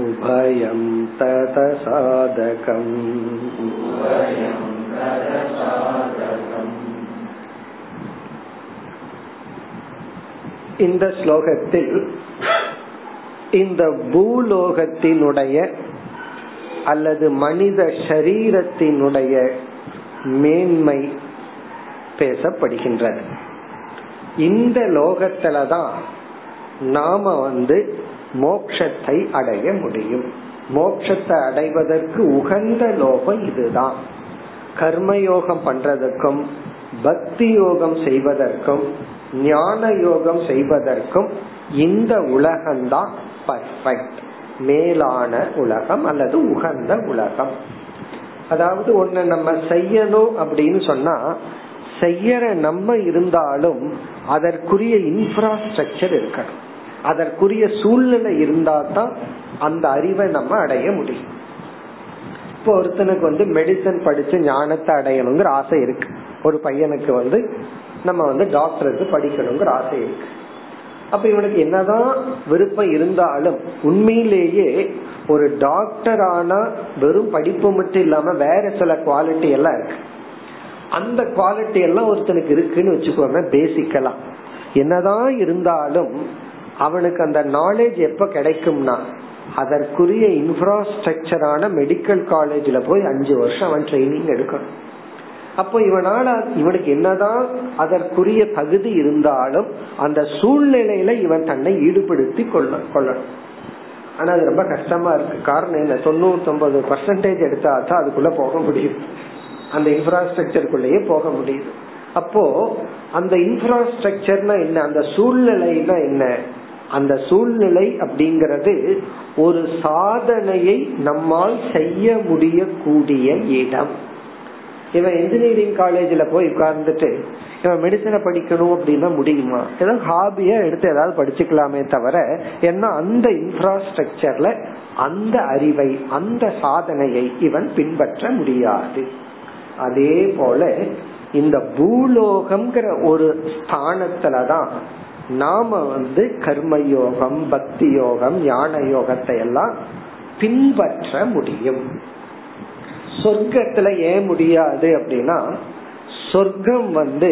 उभयं ततसाधकम् இந்த ஸ்லோகத்தில் இந்த பூலோகத்தினுடைய அல்லது மனித சரீரத்தினுடைய மேன்மை பேசப்படுகின்றது. இந்த லோகத்துலதான் நாம வந்து மோக்ஷத்தை அடைய முடியும். மோக்ஷத்தை அடைவதற்கு உகந்த லோகம் இதுதான். கர்மயோகம் பண்றதுக்கும் பக்தி யோகம் செய்வதற்கும் ஞான யோகம் செய்வதற்கும் இந்த உலகம்தான் பர்ஃபெக்ட் மேலான உலகம் அல்லது உகந்த உலகம். அதாவது ஒண்ணு நம்ம செய்யணும் அப்படின்னு சொன்னா செய்யற நம்ம இருந்தாலும் அதற்குரிய இன்ஃப்ராஸ்ட்ரக்சர் இருக்கணும். அதற்குரிய சூழ்நிலை இருந்தா தான் அந்த அறிவை நம்ம அடைய முடியும். இப்போ ஒருத்தனுக்கு வந்து மெடிசன் படிச்சு ஞானத்தை அடையணுங்கிற ஆசை இருக்கு. ஒரு பையனுக்கு வந்து நம்ம வந்து டாக்டருக்கு படிக்கணுங்கிற ஆசை இருக்கு. அப்ப இவனுக்கு என்னதான் விருப்பம் இருந்தாலும் உண்மையிலேயே ஒரு டாக்டர் ஆனா வெறும் படிப்பு மட்டும் இல்லாம வேற சில குவாலிட்டி எல்லாம் இருக்கு. அந்த குவாலிட்டி எல்லாம் ஒருத்தனுக்கு இருக்குன்னு வச்சுக்கோங்க பேசிக்கலாம் என்னதான் இருந்தாலும் அவனுக்கு அந்த நாலேஜ் எப்ப கிடைக்கும்னா அதற்குரிய இன்ஃப்ராஸ்ட்ரக்சரான மெடிக்கல் காலேஜ்ல போய் அஞ்சு வருஷம் அவன் ட்ரைனிங் எடுக்கணும். அப்போ இவனால இவனுக்கு என்னதான் அதற்குரிய தகுதி இருந்தாலும் அந்த சூழ்நிலையில இவன் தன்னை ஈடுபடுத்தி கொள்ள கொள்ளணும். ஆனா அது ரொம்ப கஷ்டமா இருக்கு. காரணம் என்ன? தொண்ணூத்தி ஒன்பது பர்சன்டேஜ் எடுத்தா தான் அதுக்குள்ள போக முடியும். அந்த இன்ஃப்ராஸ்ட்ரக்சருக்குள்ளேயே போக முடியுது. அப்போ அந்த இன்ஃப்ராஸ்ட்ரக்சர்னா என்ன? அந்த சூழ்நிலைனா என்ன? அந்த சூழ்நிலை அப்படிங்கறது ஒரு சாதனையை நம்மால் செய்ய முடியக்கூடிய இடம். இவன் இன்ஜினியரிங் காலேஜ்ல போய் உட்கார்ந்துட்டு இவன் மெடிசனை படிக்கணும் அப்படின்னா முடியுமா? ஏதாவது ஹாபியா எடுத்து ஏதாவது படிச்சுக்கலாமே தவிர ஏன்னா அந்த இன்ஃப்ராஸ்ட்ரக்சர்ல அந்த அறிவை அந்த சாதனையை இவன் பின்பற்ற முடியாது. அதே போல இந்த பூலோகம்ங்கிற ஒரு ஸ்தானத்துலதான் நாம வந்து கர்மயோகம் பக்தி யோகம் ஞான யோகத்தை எல்லாம் பின்பற்ற முடியும். சொர்க்கத்துல ஏன் முடியாது அப்படின்னா சொர்க்கம் வந்து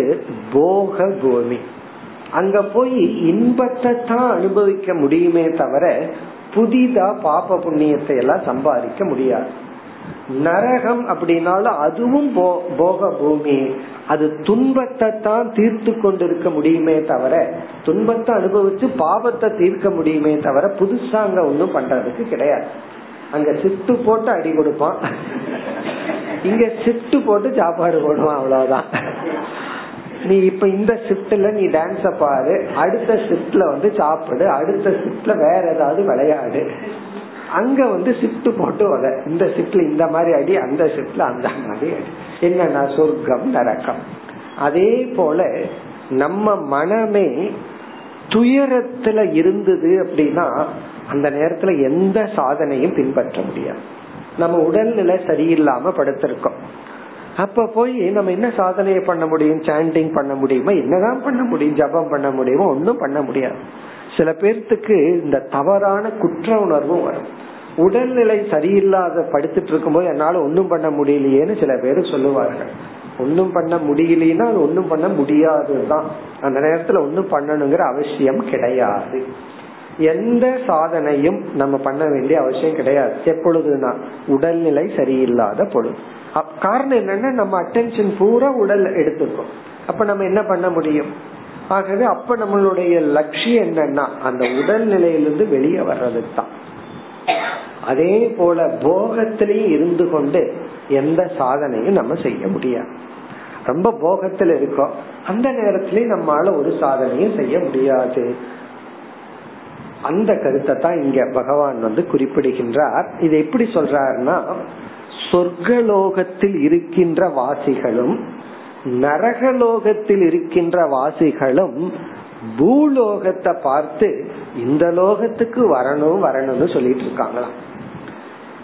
போக பூமி அங்க போய் இன்பத்தை தான் அனுபவிக்க முடியுமே தவிர புதிதா பாப புண்ணியத்தை எல்லாம் சம்பாதிக்க முடியாது. நரகம் அப்படின்னாலும் அதுவும் போக பூமி அது துன்பத்தை தான் தீர்த்து கொண்டிருக்க முடியுமே தவிர துன்பத்தை அனுபவிச்சு பாவத்தை தீர்க்க முடியுமே தவிர புதுசா அங்க ஒண்ணும் பண்றதுக்கு கிடையாது. அங்க சிட்டு போட்டு அடி கொடுப்பான். இங்க சிட்டு போட்டு சாப்பாடு போடுவான் அவ்வளவுதான். நீ இப்ப இந்த ஷிப்ட்ல நீ டான்ஸ பாரு. அடுத்த ஷிப்ட்ல வந்து சாப்பிடு. அடுத்த ஷிப்ட்ல வேற ஏதாவது விளையாடு. அங்க வந்து ஷிப்ட் போட்டு வர இந்த ஷிப்ட்ல இந்த மாதிரி அடி அந்த ஷிப்ட்ல அந்த மாதிரி அடி. என்னன்னா சொர்க்கம் நரக்கம். அதே போல நம்ம மனமே துயரத்துல இருந்தது அப்படின்னா அந்த நேரத்துல எந்த சாதனையும் பின்பற்ற முடியாது. நம்ம உடல்நிலை சரியில்லாம படுத்திருக்கோம். அப்ப போய் நம்ம என்ன சாதனையை பண்ண முடியும்? சாண்டிங் பண்ண முடியுமா? என்னதான் பண்ண முடியும்? ஜபம் பண்ண முடியுமோ? ஒன்னும் பண்ண முடியாது. சில பேர்த்துக்கு இந்த தவறான குற்ற உணர்வும் வரும். உடல்நிலை சரியில்லாத படுத்துட்டு இருக்கும்போது என்னால ஒன்னும் பண்ண முடியலையேன்னு சில பேர் சொல்லுவார்கள். ஒன்னும் பண்ண முடியலன்னா அது ஒன்னும் பண்ண முடியாதுதான். அந்த நேரத்துல ஒன்னும் பண்ணணுங்கிற அவசியம் கிடையாது. எந்த சாதனையும் நம்ம பண்ண வேண்டிய அவசியம் கிடையாது. எப்பொழுதுனா உடல்நிலை சரியில்லாத பொழுது. காரணம் என்னன்னா நம்ம அட்டென்ஷன் பூரா உடல் எடுத்துக்கும். அப்ப நம்ம என்ன பண்ண முடியும்? ஆகவே அப்ப நம்மளுடைய லட்சியம் என்னன்னா அந்த உடல் நிலையிலிருந்து வெளியே வர்றதுக்கு தான். அதே போல போகத்திலையும் இருந்து கொண்டு எந்த சாதனையும் நம்ம செய்ய முடியாது. ரொம்ப போகத்துல இருக்கோம். அந்த நேரத்திலயும் நம்மளால ஒரு சாதனையும் செய்ய முடியாது. அந்த கருத்தை தான் இங்க பகவான் வந்து குறிப்பிடுகின்றார். இது எப்படி சொல்றாருன்னா சொர்க்கலோகத்தில் இருக்கின்ற வாசிகளும் நரகலோகத்தில் இருக்கின்ற வாசிகளும் பூலோகத்தை பார்த்து இந்த லோகத்துக்கு வரணும் வரணும்னு சொல்லிட்டு இருக்காங்களாம்.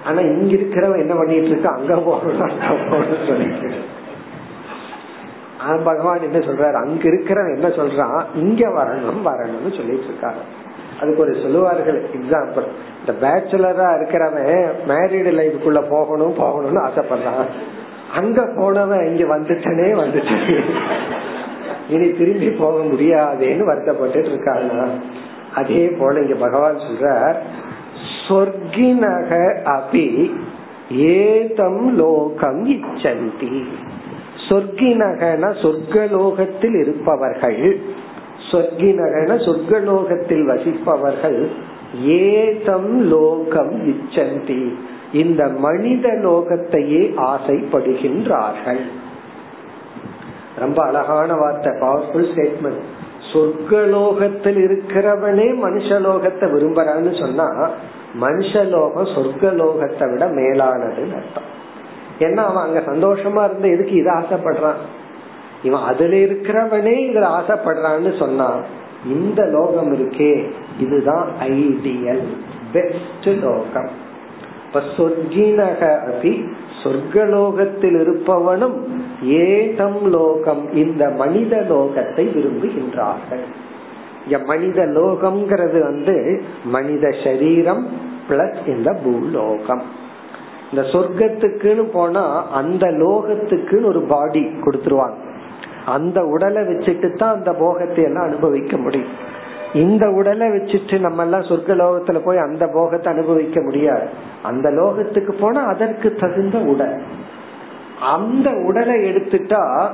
ஆனா இங்க இருக்கிறவன் என்ன பண்ணிட்டு இருக்க? அங்க போகணும் சொல்லிட்டு. பகவான் என்ன சொல்றாரு? அங்க இருக்கிறவன் என்ன சொல்றான்? இங்க வரணும் வரணும்னு சொல்லிட்டு இருக்காரு. அதுக்கு ஒரு சொல்லுவார்கள் எக்ஸாம்பிள் இந்த பேச்சுலரா இருக்கிறவன் மேரிடு லைஃப்குள்ள போகணும் போகணும்னு ஆசைப்படுறான். அங்க போனவன் இங்க வந்துட்டனே வந்துட்டு இனி திரும்பி போக முடியாதேன்னு வருத்தப்பட்டு இருக்காங்க. அதே போல இங்க பகவான் சொல்ற சொர்க்கினக அபி ஏதம் லோகம் இச்சந்தி. சொர்க்கினகன சொர்க்கலோகத்தில் இருப்பவர்கள் சொர்க்கினகன சொர்க்கலோகத்தில் வசிப்பவர்கள் ஏதம் லோகம் இச்சந்தி. இந்த மனித லோகத்தையே ஆசைப்படுகின்றார்கள். ரொம்ப அழகான வார்த்தை பவர்ஃபுல் ஸ்டேட்மெண்ட் சொர்க்கலோகத்தில் இருக்கிறவனே மனுஷலோகத்தை விரும்புறான்னு சொன்னா மனுஷலோகம் சொர்க்கலோகத்தை விட மேலானதுன்னு அர்த்தம். ஏன்னா அவன் அங்க சந்தோஷமா இருந்து எதுக்கு இதை ஆசைப்படுறான்? இவன் அதுல இருக்கிறவனே இதுல ஆசைப்படுறான்னு சொன்னா இந்த லோகம் இருக்கே இதுதான் ஐடியல் பெஸ்ட் லோகம். இப்ப சொர்க்கினக அபி சொர்க்கலோகத்தில் இருப்பவனும் ஏதம் லோகம் இந்த மனித லோகத்தை விரும்புகின்றார்கள். இங்க மனித லோகம்ங்கிறது வந்து மனித சரீரம் பிளஸ் இந்த பூலோகம். இந்த சொர்க்கத்துக்குன்னு போனா அந்த லோகத்துக்குன்னு ஒரு பாடி கொடுத்துருவாங்க. அந்த உடலை வச்சுட்டு தான் அந்த போகத்தை எல்லாம் அனுபவிக்க முடியும். இந்த உடலை வச்சுட்டு நம்ம எல்லாம் சொர்க்க லோகத்துல போய் அந்த போகத்தை அனுபவிக்க முடியாது. அந்த லோகத்துக்கு போனா அதற்கு தகுந்த உடல். அந்த உடலை எடுத்துட்டா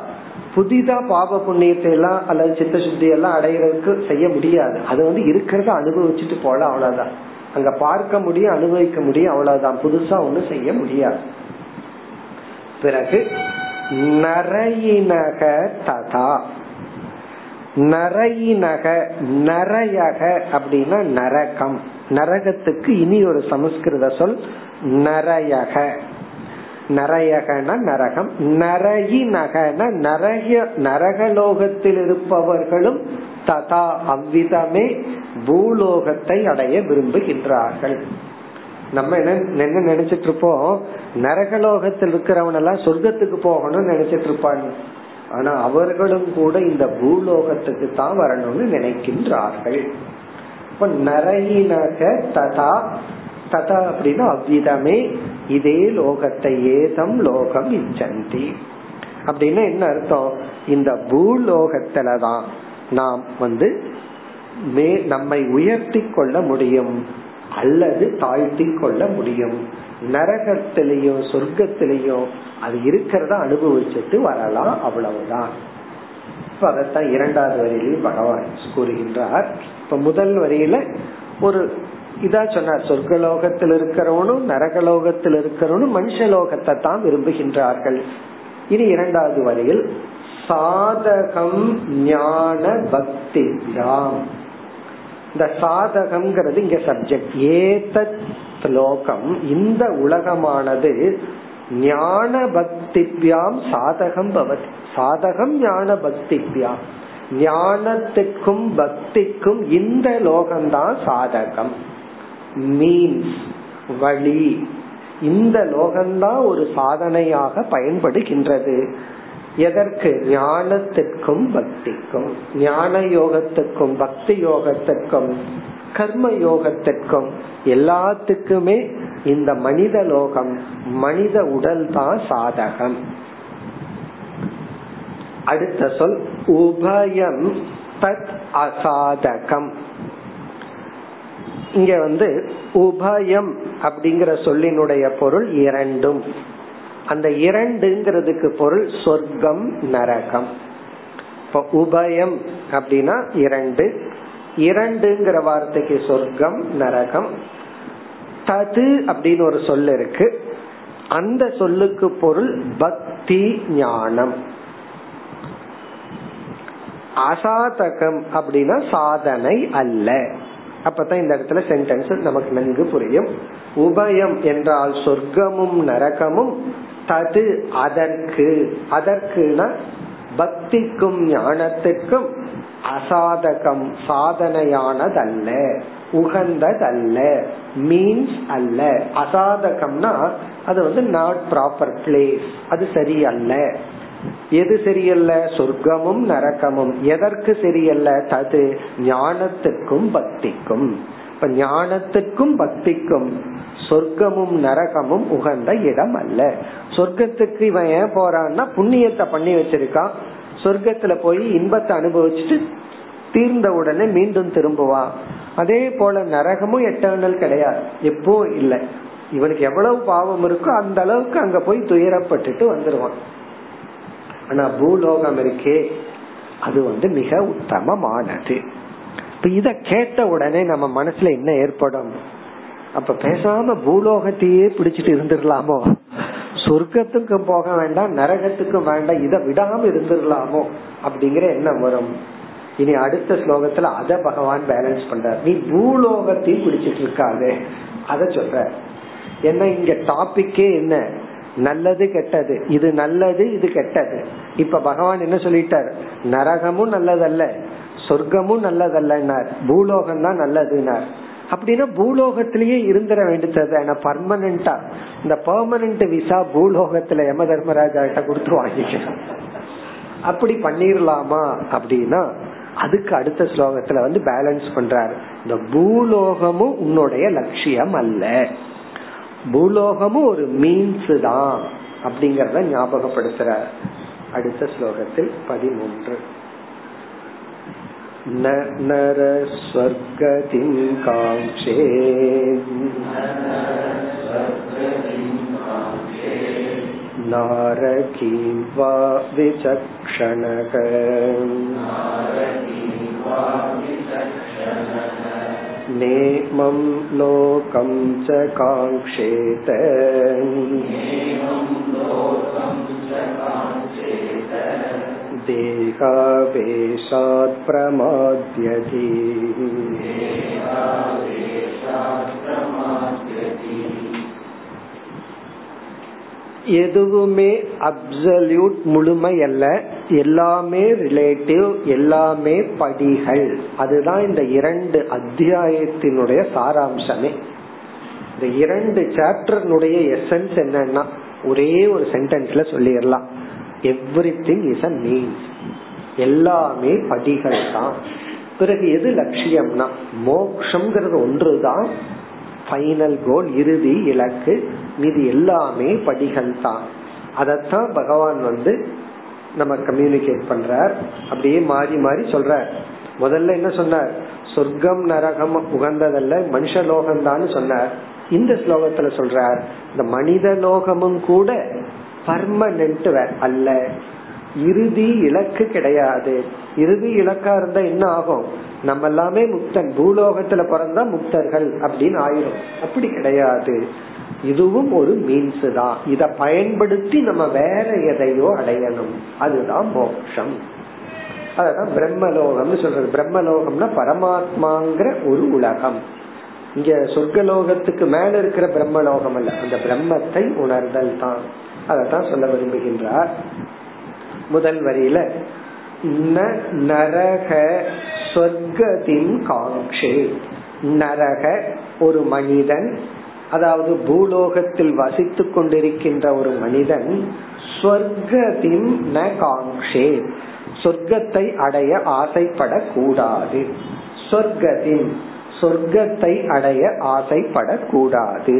புதிதா பாப புண்ணியத்தை எல்லாம் அல்லது சித்த சுத்தி எல்லாம் அடையிறதுக்கு செய்ய முடியாது. அது வந்து இருக்கிறத அனுபவிச்சுட்டு போலாம் அவ்வளவுதான். அங்க பார்க்க முடியும் அனுபவிக்க முடியும் அவ்வளவுதான். புதுசா ஒண்ணும் செய்ய முடியாது. பிறகு நரையினக ததா. நரையினக நரையக அப்படின்னா நரகம். நரகத்துக்கு இனி ஒரு சமஸ்கிருத சொல் நரையக. நரையகன நரகம் நரகினகன நரக நரகலோகத்தில் இருப்பவர்களும் ததா அவ்விதமே பூலோகத்தை அடைய விரும்புகின்றார்கள். நம்ம என்ன என்ன நினைச்சிட்டு இருப்போம் நரகலோகத்தில் இருக்கிறவன் எல்லாம் சொர்க்கத்துக்கு போகணும்னு நினைச்சிட்டு இருப்பான் ஆனா அவர்களும் கூட இந்த பூலோகத்துக்கு தான் வரணும்னு நினைக்கின்றார்கள். இப்ப நரகினக ததா ததா அப்படின்னா அவ்விதமே இதே லோகத்தை ஏதம் லோகம் இச்சந்தி. அப்படின்னு என்ன அர்த்தம்? இந்த பூலோகத்துலதான் நாம் வந்து நம்மை உயர்த்தி கொள்ள முடியும். அல்லது தாழ்த்தி கொள்ள முடியும். நரகத்திலையும் சொர்க்கத்திலையும் அது இருக்கிறத அனுபவிச்சுட்டு வரலாம் அவ்வளவுதான். இப்ப அதைத்தான் இரண்டாவது வரியிலையும் பகவான் கூறுகின்றார். இப்ப முதல் வரியில ஒரு இதா சொன்னார் சொர்க்கலோகத்தில் இருக்கிறவனும் நரகலோகத்தில் இருக்கிறவனும் மனுஷலோகத்தை தான் விரும்புகின்றார்கள். இனி இரண்டாவது வரியில் சாதகம் ஞான பக்தி இந்த சாதகம்ங்கிறது இங்க சப்ஜெக்ட் ஏதத் லோகம் இந்த உலகமானது ஞான பக்திப்யாம் சாதகம் பவதி. சாதகம் ஞான பக்திப்யாம் ஞானத்துக்கும் பக்திக்கும் இந்த லோகம்தான் சாதகம். மீன்ஸ் வழி. இந்த லோகம்தான் ஒரு சாதனையாக பயன்படுகின்றது. எதற்கு? ஞானத்திற்கும் பக்திக்கும். ஞான யோகத்துக்கும் பக்தி யோகத்திற்கும் கர்ம யோகத்திற்கும் எல்லாத்துக்குமே இந்த மனித லோகம் மனித உடல் தான் சாதகம். அடுத்த சொல் உபயம் தத் அசாதகம். இங்க வந்து உபயம் அப்படிங்கிற சொல்லினுடைய பொருள் இரண்டும். அந்த இரண்டுங்கிறதுக்கு பொருள் சொர்க்கம் நரகம். இப்போ உபயம் அப்படின்னா இரண்டு. இரண்டுங்கிற வார்த்தைக்கு சொர்க்கம் நரகம். தது அப்படின்னு ஒரு சொல் இருக்கு. அந்த சொல்லுக்கு பொருள் பக்தி ஞானம். அசாதகம் அப்படின்னா சாதனை அல்ல. அப்பதான் இந்த இடத்துல சென்டென்ஸ் நமக்கு நன்கு புரியும். உபயம் என்றால் சொர்க்கமும் நரகமும் தது அதற்கு அதற்குனா பக்திக்கும் ஞானத்துக்கும் அசாதகம் சாதனையானதல்ல உகந்ததல்ல மீன்ஸ் அல்ல. அசாதகம்னா அது வந்து நாட் ப்ராப்பர் பிளேஸ் அது சரியல்ல. எது சரியல்ல? சொர்க்கமும் நரக்கமும் எதற்கு சரியல்ல? தது ஞானத்துக்கும் பக்திக்கும். இப்ப ஞானத்துக்கும் பக்திக்கும் சொர்க்கமும் நரகமும் உகந்த இடம் அல்ல. சொர்க்கத்துக்கு இவன் ஏன் போறான்னா புண்ணியத்தை பண்ணி வச்சிருக்கான். சொர்க்கத்துல போய் இன்பத்தை அனுபவிச்சுட்டு தீர்ந்த உடனே மீண்டும் திரும்புவான். அதே போல நரகமும் எட்டர்னல் கிடையாது. எப்போ இல்லை. இவனுக்கு எவ்வளவு பாவம் இருக்கோ அந்த அளவுக்கு அங்க போய் துயரப்பட்டுட்டு வந்துருவான். ஆனா பூலோகம் இருக்கே அது வந்து மிக உத்தமமானது. இப்ப இத கேட்ட உடனே நம்ம மனசுல என்ன ஏற்படும்? அப்ப பேசாம பூலோகத்தையே பிடிச்சிட்டு இருந்துடலாமோ? சொர்க்கத்துக்கு போக வேண்டாம் நரகத்துக்கும் வேண்டாம் இதை விடாம இருந்துடலாமோ? அப்படிங்கிற எண்ணம் வரும். இனி அடுத்த ஸ்லோகத்துல அத பகவான் பேலன்ஸ் பண்றார். நீ பூலோகத்தையும் பிடிச்சிட்டு இருக்காது. அத சொல்ற. என்ன இங்க டாபிக்கே என்ன? நல்லது கெட்டது. இது நல்லது இது கெட்டது. இப்ப பகவான் என்ன சொல்லிட்டார்? நரகமும் நல்லதல்ல சொர்க்கமும் நல்லதல்லன்னார். பூலோகம் தான் நல்லதுன்னார். அப்படின்னா பூலோகத்திலேயே இருந்துட வேண்டியது பர்மனண்டா இந்த பெர்மனன்ட் விசா பூலோகத்துல யம தர்மராஜா கிட்ட கொடுத்து வாங்கிக்கணும் அப்படி பண்ணிரலாமா அப்படின்னா அதுக்கு அடுத்த ஸ்லோகத்துல வந்து பேலன்ஸ் பண்றாரு. இந்த பூலோகமும் உன்னுடைய லட்சியம் அல்ல. பூலோகமும் ஒரு மீன்ஸ் தான் அப்படிங்கறத ஞாபகப்படுத்துற அடுத்த ஸ்லோகத்தில் பதிமூன்று. न नरस्वर्गतिं काङ्क्षे नारकीं वा विचक्षणक नेमं लोकं च काङ्क्षेत देहावेशात् प्रमाद्यति எதுவுமே அப்சல்யூட் முழுமை அல்ல எல்லாமே ரிலேட்டிவ் எல்லாமே படிகள் அதுதான் இந்த இரண்டு அத்தியாயத்தினுடைய சாராம்சமே இந்த இரண்டு சாப்டர்னுடைய எசன்ஸ் என்னன்னா ஒரே ஒரு சென்டென்ஸ்ல சொல்லிடலாம் everything is a means எல்லாமே படிகள் தான் பிறகு எது லட்சியம்னா மோக்ஷங்கிறது ஒன்றுதான். ஃபைனல் கோல் இறுதி இலக்கு மீது எல்லாமே படிகள் தான் அதத்தான் பகவான் வந்து நம்ம கம்யூனிகேட் பண்றார். அப்படியே மாறி மாறி சொல்றார். முதல்ல என்ன சொன்னார்? சொர்க்கம் நரகம் உகந்ததல்ல மனுஷ லோகம் தான் சொன்னார். இந்த ஸ்லோகத்துல சொல்றார் இந்த மனித லோகமும் கூட பர்மனன்ட் அல்ல. இறுதி இலக்கு கிடையாது. இறுதி இலக்கா இருந்தா என்ன ஆகும்? நம்ம எல்லாமே முக்தன். பூலோகத்துல பிறந்தா முக்தர்கள் அப்படின்னு ஆயிரும். அப்படி கிடையாது. இதுவும் ஒரு மீன்ஸ் தான் இத பயன்படுத்தி நம்ம வேற எதையோ அடையணும். அதுதான் மோட்சம் அதான் பிரம்மலோகம்னு சொல்றது. பிரம்மலோகம்னா பரமாத்மாங்கிற ஒரு உலகம். இங்க சொர்க்கலோகத்துக்கு மேல இருக்கிற பிரம்மலோகம் அல்ல. அந்த பிரம்மத்தை உணர்தல் தான். அதத்தான் சொல்ல விரும்புகின்றார். முதல் வரியில நரக சொர்க்கத்தின் காங்கே நரக ஒரு மனிதன் அதாவது பூலோகத்தில் வசித்து கொண்டிருக்கின்ற ஒரு மனிதன் சொர்க்கத்தின் ந காங்ஷே சொர்க்கத்தை அடைய ஆசைப்படக்கூடாது. சொர்க்கத்தின் சொர்க்கத்தை அடைய ஆசைப்படக்கூடாது.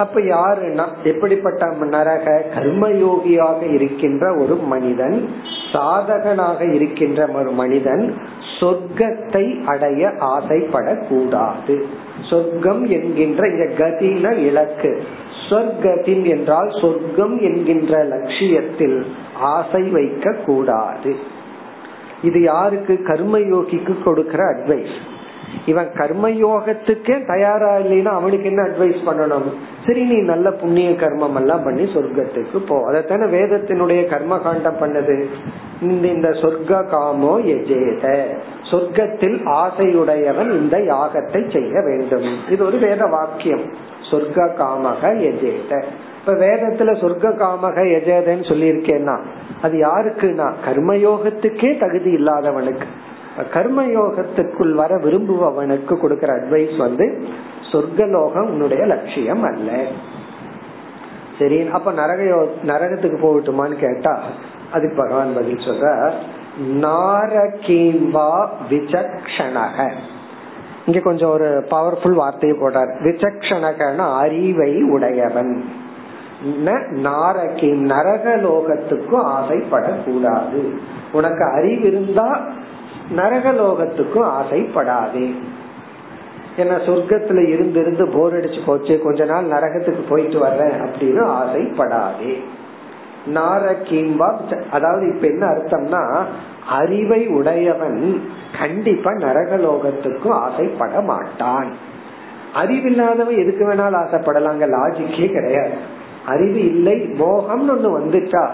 அப்ப யாருன்னா எப்படிப்பட்ட நரக கர்மயோகியாக இருக்கின்ற ஒரு மனிதன் சாதகனாக இருக்கின்ற ஒரு மனிதன் சொர்க்கத்தை அடைய ஆசைப்படக்கூடாது. சொர்க்கம் என்கின்ற இந்த கதின இலக்கு. சொர்க்கத்தின் என்றால் சொர்க்கம் என்கின்ற லட்சியத்தில் ஆசை வைக்க கூடாது இது யாருக்கு? கர்மயோகிக்கு கொடுக்கிற அட்வைஸ் இவன் கர்மயோகத்துக்கே தயாரா இல்லைன்னா அவனுக்கு என்ன அட்வைஸ் பண்ணணும்? சரி நீ நல்ல புண்ணிய கர்மம் எல்லாம் பண்ணி சொர்க்கத்துக்கு போ. அதைத்தானே வேதத்தினுடைய கர்ம காண்டம் பண்ணது. இந்த இந்த சொர்க்க காமோ எஜேத. சொர்க்கத்தில் ஆசையுடையவன் இந்த யாகத்தை செய்ய வேண்டும். இது ஒரு வேத வாக்கியம். சொர்க்க காமக எஜேத. இப்ப வேதத்துல சொர்க்க காமக எஜேதன்னு சொல்லியிருக்கேன்னா அது யாருக்குன்னா? கர்மயோகத்துக்கே தகுதி இல்லாதவனுக்கு. கர்மயோகத்துக்குள் வர விரும்புபவனுக்கு கொடுக்கிற அட்வைஸ் வந்து சொர்க்கலோகம் உன்னுடைய லட்சியம் அல்ல. சரி அப்ப நரக நரகத்துக்கு போகட்டுமான்னு கேட்டா அதுக்கு பகவான் பதில் சொல்ற நாரகீம்பா விசக்ஷணக. இங்க கொஞ்சம் ஒரு பவர்ஃபுல் வார்த்தையை போட்டார். விசக்ஷணகன அறிவை உடையவன். நாரகி நரகலோகத்துக்கும் ஆசைப்படக்கூடாது. உனக்கு அறிவு இருந்தா நரகலோகத்துக்கும் ஆசைப்படாதே. ஏன்னா சொர்க்கத்துல இருந்து இருந்து போர் அடிச்சு போச்சு கொஞ்ச நாள் நரகத்துக்கு போயிட்டு வர்றேன் அப்படின்னு ஆசைப்படாதே. நாரகிம்பா அதாவது இப்ப என்ன அர்த்தம்னா அறிவை உடையவன் கண்டிப்பா நரகலோகத்துக்கும் ஆசைப்பட மாட்டான். அறிவில்லாதவன் எதுக்கு வேணாலும் ஆசைப்படலாங்க லாஜிக்கே கிடையாது. அறிவு இல்லை மோகம்னு ஒண்ணு வந்துட்டா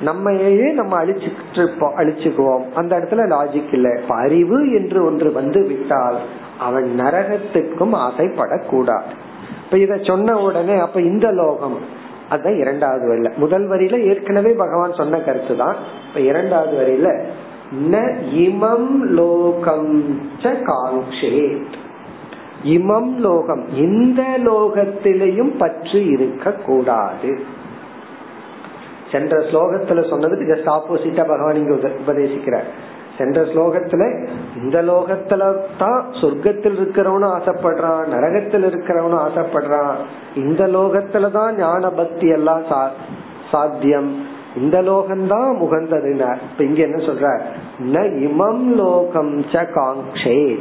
நம்மையே நம்ம அழிச்சுட்டு அழிச்சுக்குவோம். அந்த இடத்துல லாஜிக் இல்ல. அறிவு என்று ஒன்று வந்து விட்டால் அவன் நரகத்துக்கும் ஆசைப்படக்கூடாது. இப்ப இத சொன்ன உடனே அப்ப இந்த லோகம் அதுதான் இரண்டாவது வரியில. முதல் வரியில ஏற்கனவே பகவான் சொன்ன கருத்து தான். இப்ப இரண்டாவது வரியில ந இமம் லோகம் காங்ஷே இமம் லோகம் இந்த லோகத்திலையும் பற்று இருக்க கூடாது சென்ற ஸ்லோகத்துல சொன்னதுக்கு ஜஸ்ட் ஆப்போசிட்டா பகவான் இங்க உபதேசிக்கிறார். சென்ற ஸ்லோகத்துல இந்த லோகத்துல தான் சொர்க்கத்தில் இருக்கிறவனும் ஆசைப்படுறான் நரகத்தில் இருக்கிறவனும் ஆசைப்படுறான். இந்த லோகத்துலதான் ஞான பக்தி எல்லாம் சாத்தியம். இந்த லோகம்தான் முகந்ததுன்னு இப்ப இங்க என்ன சொல்ற ந இமம் லோகம் ச காங்ஷே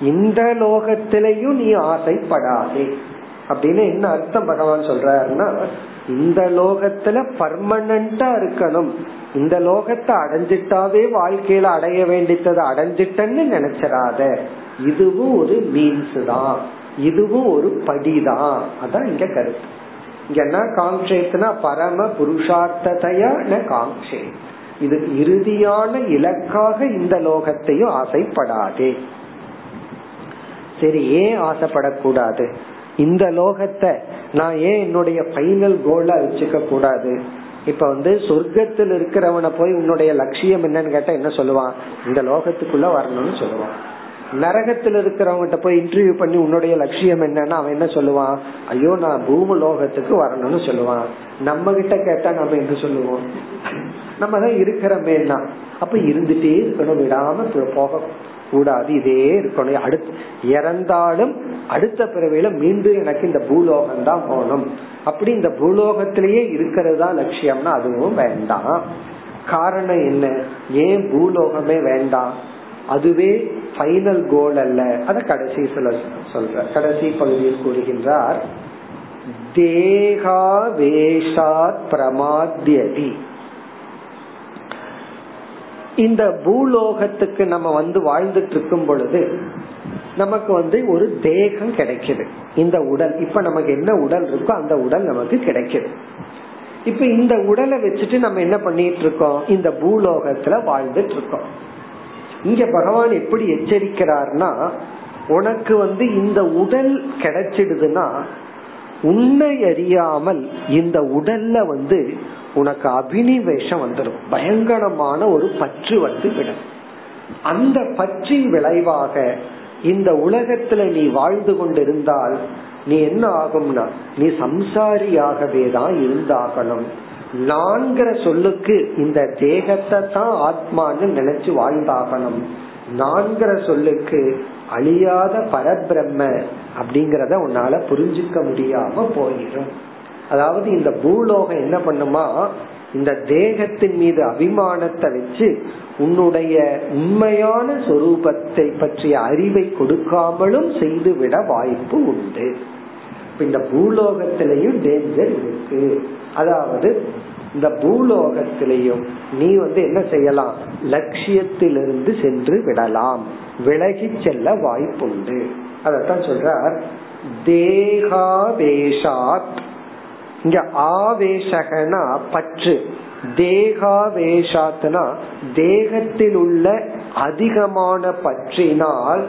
இந்த லோகத்திலையும் நீ ஆசைப்படாதே. அப்படின்னு என்ன அர்த்தம் பகவான் சொல்றாருன்னா இந்த லோகத்துல பர்மனண்டா இருக்கணும். இந்த லோகத்தை அடைஞ்சிட்டாவே வாழ்க்கையில அடைய வேண்டியதை அடைஞ்சிட்டன்னு நினைச்சிடாத. இதுவும் ஒரு மீன்ஸ் தான். இதுவும் ஒரு படிதான். அதான் இங்க கருத்து. இங்க என்ன பரம புருஷார்த்ததையான காங்கே இது இறுதியான இலக்காக இந்த லோகத்தையும் ஆசைப்படாதே. சரி ஏன் ஆசைப்படக்கூடாது? இந்த லோகத்தை நான் ஏன் என்னுடைய ஃபைனல் கோலா வச்சுக்க கூடாது? இப்ப வந்து சொர்க்கத்தில் இருக்கிறவனை போய் உன்னுடைய லட்சியம் என்னன்னு கேட்டா என்ன சொல்லுவான்? இந்த லோகத்துக்குள்ள வரணும்னு சொல்லுவான். நரகத்தில் இருக்கிறவங்கிட்ட போய் இன்டர்வியூ பண்ணி உன்னுடைய லட்சியம் என்னன்னா அவன் என்ன சொல்லுவான்? ஐயோ நான் பூம லோகத்துக்கு வரணும்னு சொல்லுவான். நம்ம கிட்ட கேட்டா நம்ம என்ன சொல்லுவோம்? நம்ம தான் இருக்கிறமேனா அப்ப இருந்துட்டே இருக்கணும் விடாம போக கூடாது இதே இருக்கணும். அடுத்து இறந்தாலும் அடுத்த பிறவையில மீண்டும் எனக்கு இந்த பூலோகம் தான் போகணும். அப்படி இந்த பூலோகத்திலேயே இருக்கிறது தான் லட்சியம்னா அதுவும் வேண்டாம். காரணம் என்ன? ஏன் பூலோகமே வேண்டாம்? அதுவே ஃபைனல் கோல் அல்ல. அத கடைசி சொல்ல சொல்ற கடைசி பகுதியில் கூறுகின்றார் தேகாவேஷாத் பிரமாத்தியதி. இந்த பூலோகத்துக்கு நம்ம வந்து வாழ்ந்துட்டு இருக்கும் பொழுது நமக்கு வந்து ஒரு தேகம் கிடைக்குது. இந்த உடல் இப்ப நமக்கு என்ன உடல் இருக்கோ அந்த உடல் நமக்கு கிடைக்குது. இப்ப இந்த உடலை வச்சுட்டு நம்ம என்ன பண்ணிட்டு இருக்கோம் இந்த பூலோகத்துல வாழ்ந்துட்டு இருக்கோம் இங்க பகவான் எப்படி எச்சரிக்கிறார்னா உனக்கு வந்து இந்த உடல் கிடைச்சிடுதுன்னா உன்னை அறியாமல் இந்த உடல்ல வந்து உனக்கு அபினிவேஷம் வந்துடும். பயங்கரமான ஒரு பற்று வந்து விடும். அந்த பற்றின் விளைவாக இந்த உலகத்துல நீ வாழ்ந்து கொண்டிருந்தால் நீ என்ன ஆகும்னா நீ சம்சாரியாகவே தான் இருந்தாகணும். நான்கிற சொல்லுக்கு இந்த தேகத்தை தான் ஆத்மான்னு நினைச்சு வாழ்ந்தாகணும். நான்கிற சொல்லுக்கு அழியாத பரபிரம்ம அப்படிங்கறத உன்னால புரிஞ்சுக்க முடியாம போயிடும் அதாவது இந்த பூலோகம் என்ன பண்ணுமா? இந்த தேகத்தின் மீது அபிமானத்தை வச்சு உன்னுடைய உண்மையான சொரூபத்தை பற்றிய அறிவை கொடுக்காமலும் செய்துவிட வாய்ப்பு உண்டு. இந்த பூலோகத்திலையும் டேஞ்சர் இருக்கு. அதாவது இந்த பூலோகத்திலையும் நீ வந்து என்ன செய்யலாம்? லட்சியத்திலிருந்து சென்று விடலாம். விலகி செல்ல வாய்ப்புண்டு. அதத்தான் சொல்றார். தேகாவேஷாத் இங்க ஆவேசகனா பற்று. தேகாவேஷாத்னா தேகத்தில் உள்ள அதிகமான பற்றினால்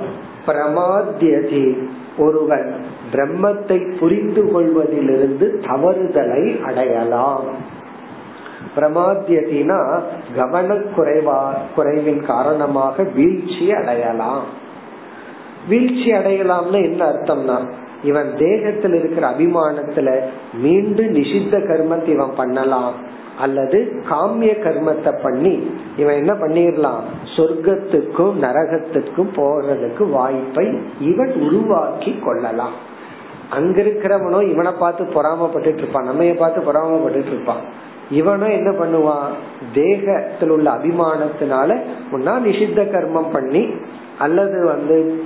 பிரமாத்தியதி. ஒருவன் பிரம்மத்தை புரிந்து கொள்வதிலிருந்து தவறுதலை அடையலாம். பிரமாத்தியத்தினா கவனக்குறைவா குறைவின் காரணமாக வீழ்ச்சி அடையலாம். வீழ்ச்சி அடையலாம்னு என்ன அர்த்தம்னா இவன் தேகத்தில் இருக்கிற அபிமானத்துல மீண்டும் நிஷித்த கர்மத்தை இவன் பண்ணலாம். அல்லது காமிய கர்மத்தை பண்ணி இவன் என்ன பண்ணிடலாம்? சொர்க்கத்துக்கும் நரகத்துக்கும் போறதுக்கு வாய்ப்பை இவன் உருவாக்கி கொள்ளலாம். அங்க இருக்கிறவனோ இவனை பார்த்து பொறாமப்பட்டு இருப்பான். நம்ம பார்த்து பொறாமப்பட்டு இருப்பான். இவனும் என்ன பண்ணுவான்? தேகத்தில் உள்ள அபிமானத்தினால முன்னா நிஷித்த கர்மம் பண்ணி அல்லது வந்து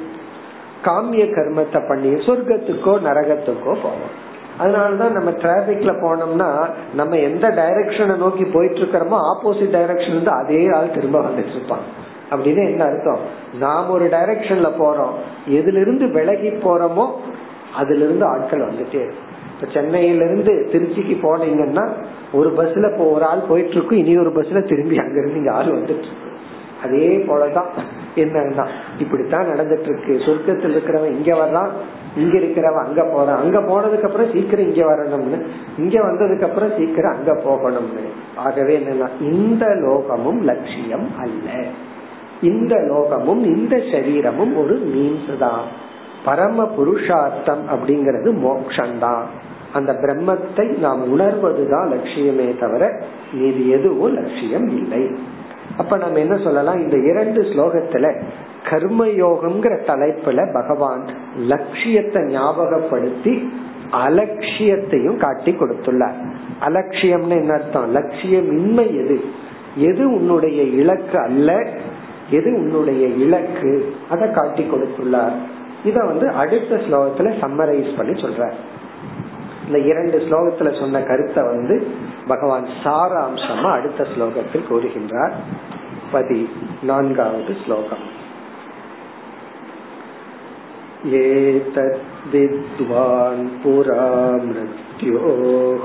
காமிய கர்மத்தை பண்ணி சொர்க்கத்துக்கோ நரகத்துக்கோ போவோம் அதனாலதான் நம்ம டிராபிக்ல போனோம்னா நம்ம எந்த டைரக்ஷனை நோக்கி போயிட்டு இருக்கிறோமோ ஆப்போசிட் டைரக்ஷன் வந்து அதே ஆள் திரும்ப வந்துட்டு இருப்பான் அப்படின்னு என்ன அர்த்தம்? நாம் ஒரு டைரக்ஷன்ல போறோம். எதுல இருந்து விலகி போறோமோ அதுல இருந்து ஆட்கள் வந்துட்டே இருக்கும். இப்ப சென்னையில இருந்து திருச்சிக்கு போனீங்கன்னா ஒரு பஸ்ல இப்போ ஒரு ஆள் போயிட்டு இருக்கும் இனி ஒரு பஸ்ல திரும்பி அங்க இருந்து இங்க ஆள் வந்துட்டு அதே போலதான் என்னன்னா இப்படித்தான் நடந்துட்டு இருக்கு சொர்க்கத்தில் இருக்கிறவன் இங்க வரலாம் இங்க இருக்கிறவன் அங்க போறான். அங்க போனதுக்கு அப்புறம் சீக்கிரம் இங்க வரணும்னு. இங்க வந்ததுக்கு அப்புறம் சீக்கிரம் அங்க போகணும்னு. ஆகவே என்னன்னா இந்த லோகமும் லட்சியம் அல்ல. இந்த லோகமும் இந்த சரீரமும் ஒரு மீன்ஸ் தான். பரம புருஷார்த்தம் அப்படிங்கிறது மோக்ஷந்தான். அந்த பிரம்மத்தை நாம் உணர்வதுதான் லட்சியமே தவிர இது எதுவும் லட்சியம் இல்லை. அப்ப நம்ம என்ன சொல்லலாம்? இந்த இரண்டு ஸ்லோகத்துல கர்மயோகம்ங்கிற தலைப்புல பகவான் லட்சியத்தை ஞாபகப்படுத்தி அலட்சியத்தையும் காட்டி கொடுத்துள்ளார். அலட்சியம்னு என்ன அர்த்தம்? லட்சியம் இன்மை எது? எது உன்னுடைய இலக்கு அல்ல? எது உன்னுடைய இலக்கு? அதை காட்டி கொடுத்துள்ளார். இத வந்து அடுத்த ஸ்லோகத்துல சம்மரைஸ் பண்ணி சொல்ற இந்த இரண்டு ஸ்லோகத்துல சொன்ன கருத்தை வந்து பகவான் சாராம்சமா அடுத்த ஸ்லோகத்தில் கூறுகின்றார் பதி நான்காவது ஸ்லோகம் एतद्विद्वान् पुरा मृत्योः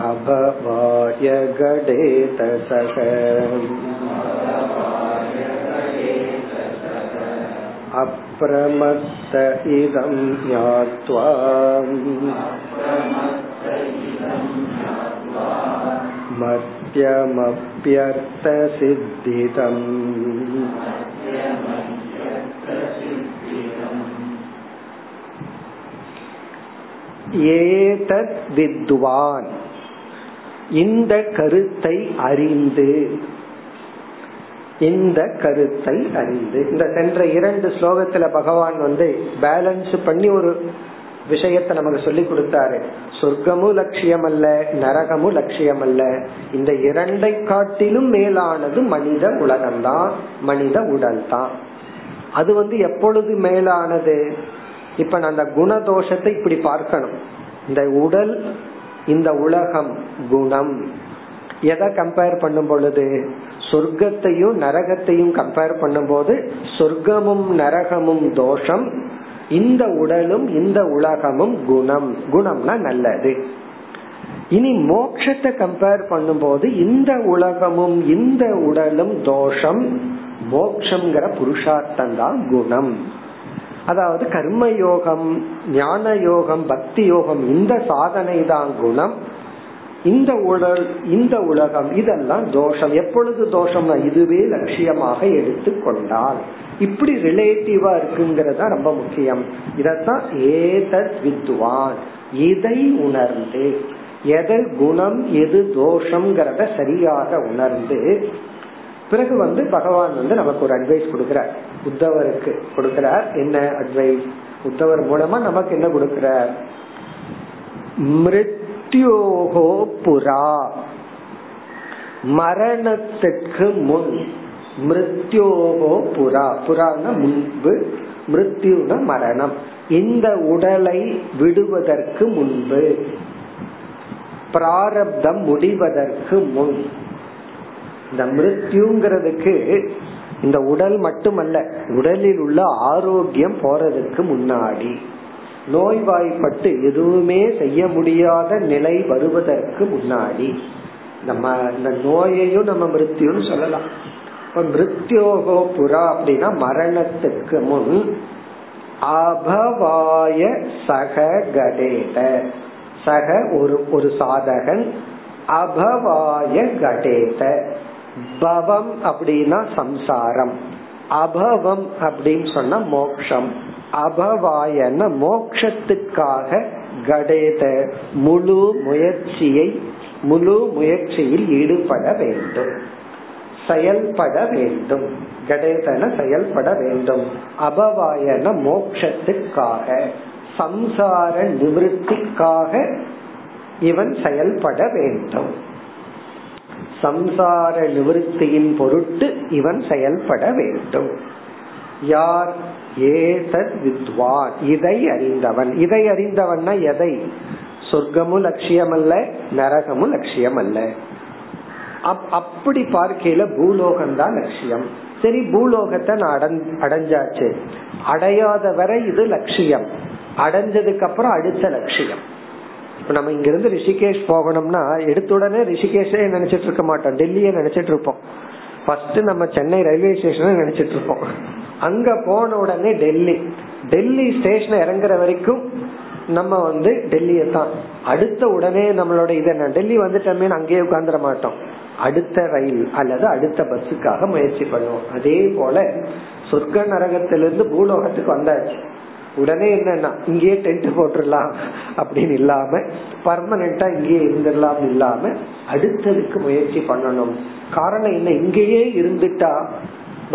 अभवाय गडेतसः अप्रमत्त इदं ज्ञात्वा मत्यमप्यर्थसिद्धितम् ஏதத் வித்வான் இந்த கருத்தை அறிந்து இந்த கருத்தை அறிந்து இந்த சென்ற இரண்டு ஸ்லோகத்துல பகவான் வந்து பேலன்ஸ் பண்ணி ஒரு விஷயத்தை நமக்கு சொல்லி கொடுத்தாரு. சொர்க்கமும் லட்சியம் அல்ல நரகமும் லட்சியம் அல்ல இந்த இரண்டை காட்டிலும் மேலானது மனித உலகம் தான் மனித உடல் தான் அது வந்து எப்பொழுது மேலானது? இப்ப நான் அந்த குணதோஷத்தை இப்படி பார்க்கணும். இந்த உடல் இந்த உலகம் குணம். எதை கம்பேர் பண்ணும் பொழுது? சொர்க்கத்தையும் நரகத்தையும் கம்பேர் பண்ணும்போது சொர்க்கமும் நரகமும் தோஷம் இந்த உடலும் இந்த உலகமும் குணம். குணம்னா நல்லது. இனி மோட்சத்தை கம்பேர் பண்ணும்போது இந்த உலகமும் இந்த உடலும் தோஷம் மோக்ஷங்கிற புருஷார்த்தம் தான் குணம். அதாவது கர்ம யோகம் ஞான யோகம் பக்தி யோகம் இந்த சாதனை தான் குணம். இந்த உடல் இந்த உலகம் இதெல்லாம் தோஷம். எப்பொழுது தோஷம்னா இதுவே லட்சியமாக எடுத்துக்கொண்டால் இப்படி ரிலேட்டிவா இருக்குங்கிறதா ரொம்ப முக்கியம். இதத்தான் ஏதத் வித்வான் இதை உணர்ந்து எது குணம் எது தோஷம்ங்கிறத சரியாக உணர்ந்து பிறகு வந்து பகவான் வந்து நமக்கு ஒரு அட்வைஸ் கொடுக்கிறார். உத்தவருக்கு கொடுக்கிறார். என்ன அட்வைஸ் உத்தவர் மூலமா நமக்கு என்ன கொடுக்கிறார்? மிருத்யோகோ புரா. மரணத்துக்கு முன் மிருத்யோகோ புரா. புறான முன்பு மிருத்யுன மரணம். இந்த உடலை விடுவதற்கு முன்பு பிராரப்தம் முடிவதற்கு முன். இந்த மிருத்யுங்கிறதுக்கு இந்த உடல் மட்டுமல்ல உடலில் உள்ள ஆரோக்கியம் போறதுக்கு முன்னாடி. நோய்வாய்ப்பட்டு எதுவுமே செய்ய முடியாத நிலை வருவதற்கு முன்னாடி நம்ம இந்த நோயையும் நம்ம மிருத்தியும் சொல்லலாம். இப்ப மிருத்யோகோ புறா அப்படின்னா மரணத்துக்கு முன் அபவாய சக கடேத சக ஒரு ஒரு சாதகன் அபவாய கடேத பவம் அப்படின்னா சம்சாரம். அபவம் அப்படின்னு சொன்னா மோக்ஷம். அபவாயன மோக்ஷத்துக்காக கடேத முழு முயற்சியை முழு முயற்சியில் ஈடுபட வேண்டும். செயல்பட வேண்டும். கடேதன செயல்பட வேண்டும். அபவாயன மோக்ஷத்துக்காக சம்சார நிவத்திக்காக இவன் செயல்பட வேண்டும். சம்சார நிவத்தியின் பொருட்டு இவன் செயல்பட வேண்டும். யார் ஏதத் வித்வான். இதை அறிந்தவன். இதை அறிந்தவன்னா எதை? சொர்க்கமும் லட்சியம் அல்ல நரகமும் லட்சியம் அல்ல அப்படி பார்க்கையில பூலோகம் தான் லட்சியம். சரி பூலோகத்தை நான் அடைஞ்சாச்சு. அடையாத வரை இது லட்சியம். அடைஞ்சதுக்கு அப்புறம் அடுத்த லட்சியம். இப்ப நம்ம இங்க இருந்து ரிஷிகேஷ் போகணும்னா எடுத்த உடனே ரிஷிகேஷே நினைச்சிட்டு இருக்க மாட்டோம். டெல்லியே நினைச்சிட்டு இருப்போம். ஃபர்ஸ்ட் நம்ம சென்னை ரயில்வே ஸ்டேஷன் நினைச்சிட்டு இருப்போம். அங்க போன உடனே டெல்லி. டெல்லி ஸ்டேஷன் இறங்குற வரைக்கும் நம்ம வந்து டெல்லியை தான். அடுத்த உடனே நம்மளோட இது என்ன? டெல்லி வந்துட்டோமே அங்கேயே உட்காந்துட மாட்டோம். அடுத்த ரயில் அல்லது அடுத்த பஸ்ஸுக்காக முயற்சி பண்ணுவோம். அதே போல சொர்க்க நரகத்திலிருந்து பூலோகத்துக்கு வந்தாச்சு. உடனே என்னன்னா இங்கேயே டென்ட் போட்டுடலாம் அப்படின்னு இல்லாம பர்மனண்டா இங்கேயே இருந்துடலாம் இல்லாம அடுத்ததுக்கு முயற்சி பண்ணணும். காரணம் என்ன? இங்கேயே இருந்துட்டா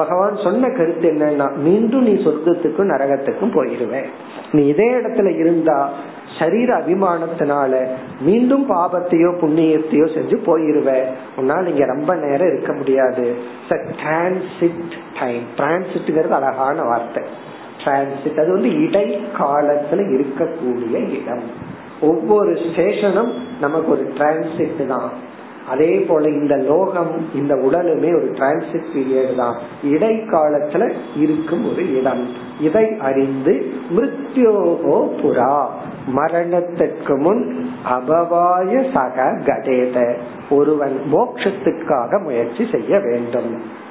பகவான் சொன்ன கருத்து என்னன்னா மீண்டும் நீ சொர்க்கத்துக்கும் நரகத்துக்கும் போயிருவேன் நீ இதே இடத்துல இருந்தா சரீர அபிமானத்தினால மீண்டும் பாபத்தையோ புண்ணியத்தையோ செஞ்சு போயிருவ. உன்னால் இங்க ரொம்ப நேரம் இருக்க முடியாது. டிரான்சிட் டைம் டிரான்சிட்ங்கிறது அழகான வார்த்தை. டிரான்சிட் அது வந்து இடை காலத்துல இருக்கக்கூடிய இடம். ஒவ்வொரு ஸ்டேஷனும் நமக்கு ஒரு டிரான்சிட் தான். அதே போல இந்த லோகம் இந்த உடலுமே ஒரு டிரான்சிட் பீரியட் தான். இடைக்காலத்துல இருக்கும் ஒரு இடம். இதை அறிந்து மிருத்யோகோ புறா மரணத்திற்கு முன் அபவாய சக கடேத ஒருவன் மோட்சத்துக்காக முயற்சி செய்ய வேண்டும்.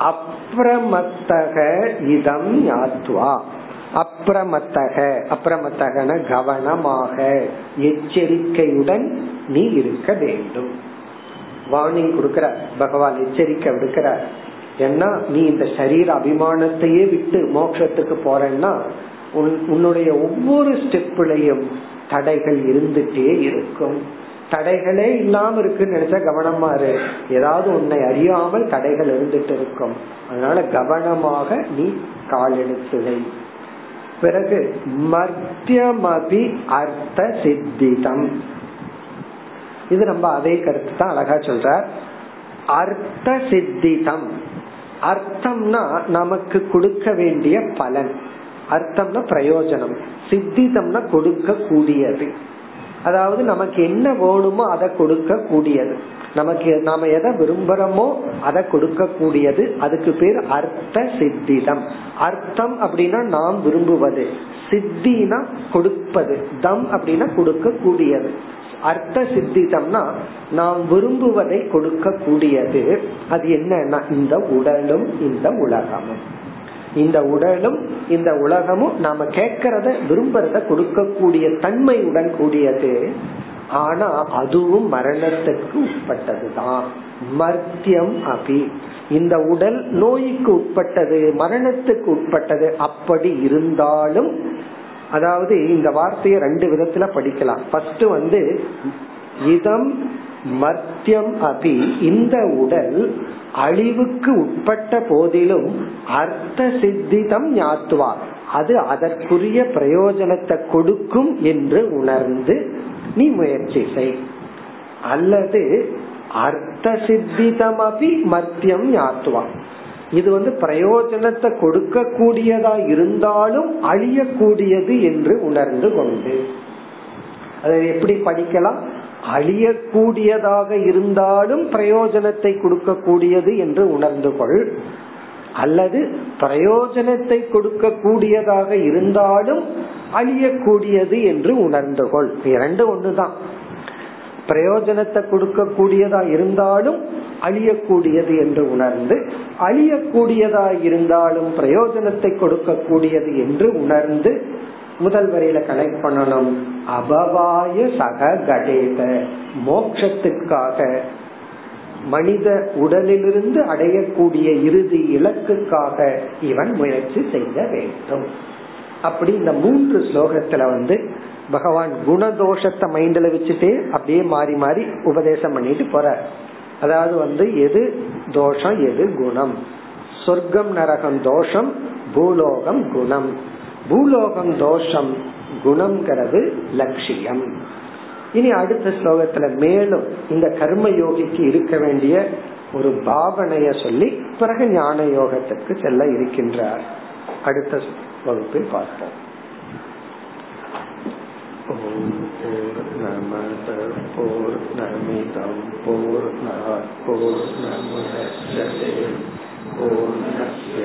அப்ரமத்தக இதம் யாத்வா அப்ரமத்தக அப்ரமத்தகன கவனமாக எச்சரிக்கையுடன் நீ இருக்க வேண்டும். வார்னிங் கொடுக்கிற பகவான் எச்சரிக்கை விடுக்கிறார். ஏன்னா நீ இந்த சரீர அபிமானத்தையே விட்டு மோட்சத்துக்கு போறன்னா உன்னுடைய ஒவ்வொரு ஸ்டெப்லையும் தடைகள் இருந்துட்டே இருக்கும். தடைகளே இல்லாம இருக்குன்னு நினைச்சா கவனமா இரு. ஏதாவது உன்னை அறியாமல் தடைகள் இருந்துட்டு இருக்கும். அதனால கவனமாக நீ காலெடுத்து வை. பிறகு மத்தியமபி அர்த்த சித்திதம். இது நம்ம அதே கருத்து தான் அழகா சொல்ற அர்த்த சித்திதம். அர்த்தம்னா நமக்கு கொடுக்க வேண்டிய பலன். அர்த்தம்னா பிரயோஜனம். சித்திதம்னா கொடுக்க கூடியது அதாவது நமக்கு என்ன வேணுமோ அதை கொடுக்க கூடியது நமக்கு நாம எதை விரும்புறோமோ அதை கொடுக்க கூடியது அதுக்கு பேர் அர்த்த சித்திதம். அர்த்தம் அப்படின்னா நாம் விரும்புவது. சித்தினா கொடுப்பது. தம் அப்படின்னா கொடுக்க கூடியது அர்த்த சித்திதம்னா நாம் விரும்புவதை கொடுக்க கூடியது அது என்னன்னா இந்த உடலும் இந்த உலகமும். இந்த உடலும் இந்த உலகமும் நாம கேட்கறத விரும்புறத கொடுக்கக்கூடிய தன்மையுடன் கூடியது. ஆனா அதுவும் மரணத்துக்கு உட்பட்டதுதான். மர்த்தியம் அபி. இந்த உடல் நோய்க்கு உட்பட்டது மரணத்துக்கு உட்பட்டது அப்படி இருந்தாலும் அதாவது இந்த வார்த்தையை ரெண்டு விதத்துல படிக்கலாம். ஃபர்ஸ்ட் வந்து இதம் மத்தியம் அபி. இந்த உடல் அழிவுக்கு உட்பட்ட போதிலும் அர்த்த சித்திதம் ஞாத்துவா. அது அதற்குரிய பிரயோஜனத்தை கொடுக்கும் என்று உணர்ந்து நீ முயற்சி செய். அல்லது அர்த்த சித்திதம் அபி மத்தியம் ஞாத்துவா. இது வந்து பிரயோஜனத்தை கொடுக்க கூடியதா இருந்தாலும் அழியக்கூடியது என்று உணர்ந்து கொண்டு. அதை எப்படி படிக்கலாம்? அழியக்கூடியதாக இருந்தாலும் பிரயோஜனத்தை கொடுக்கக்கூடியது என்று உணர்ந்து கொள். அல்லது பிரயோஜனத்தை கொடுக்கக்கூடியதாக இருந்தாலும் அழியக்கூடியது என்று உணர்ந்து கொள். இரண்டு ஒண்ணுதான் பிரயோஜனத்தை கொடுக்கக்கூடியதா இருந்தாலும் அழியக்கூடியது என்று உணர்ந்து அழியக்கூடியதா இருந்தாலும் பிரயோஜனத்தை கொடுக்கக்கூடியது என்று உணர்ந்து முதல் வரையில கனெக்ட் பண்ணணும். அபவாய சக கடேத மோக்ஷத்துக்காக மனித உடலிலிருந்து அடையக்கூடிய இறுதி இலக்குக்காக இவன் முயற்சி செய்ய வேண்டும். அப்படி இந்த மூன்று ஸ்லோகத்துல வந்து பகவான் குணதோஷத்தை மைண்ட்ல வச்சுட்டே அப்படியே மாறி மாறி உபதேசம் பண்ணிட்டு போற அதாவது வந்து எது தோஷம் எது குணம். சொர்க்கம் நரகம் தோஷம் பூலோகம் குணம். பூலோகம் தோஷம் குணம்ங்கிறது லட்சியம். இனி அடுத்த ஸ்லோகத்துல மேலும் இந்த கர்ம யோகிக்கு இருக்க வேண்டிய ஒரு பாவனைய சொல்லி பிறகு ஞான யோகத்திற்கு செல்ல இருக்கின்றார். அடுத்த வகுப்பில் பார்ப்போம். ஓம் பூர்ணமத பூர்ணமிதம் பூர்ணாத் பூர்ணமுதச்சதே. பூர்ணஸ்ய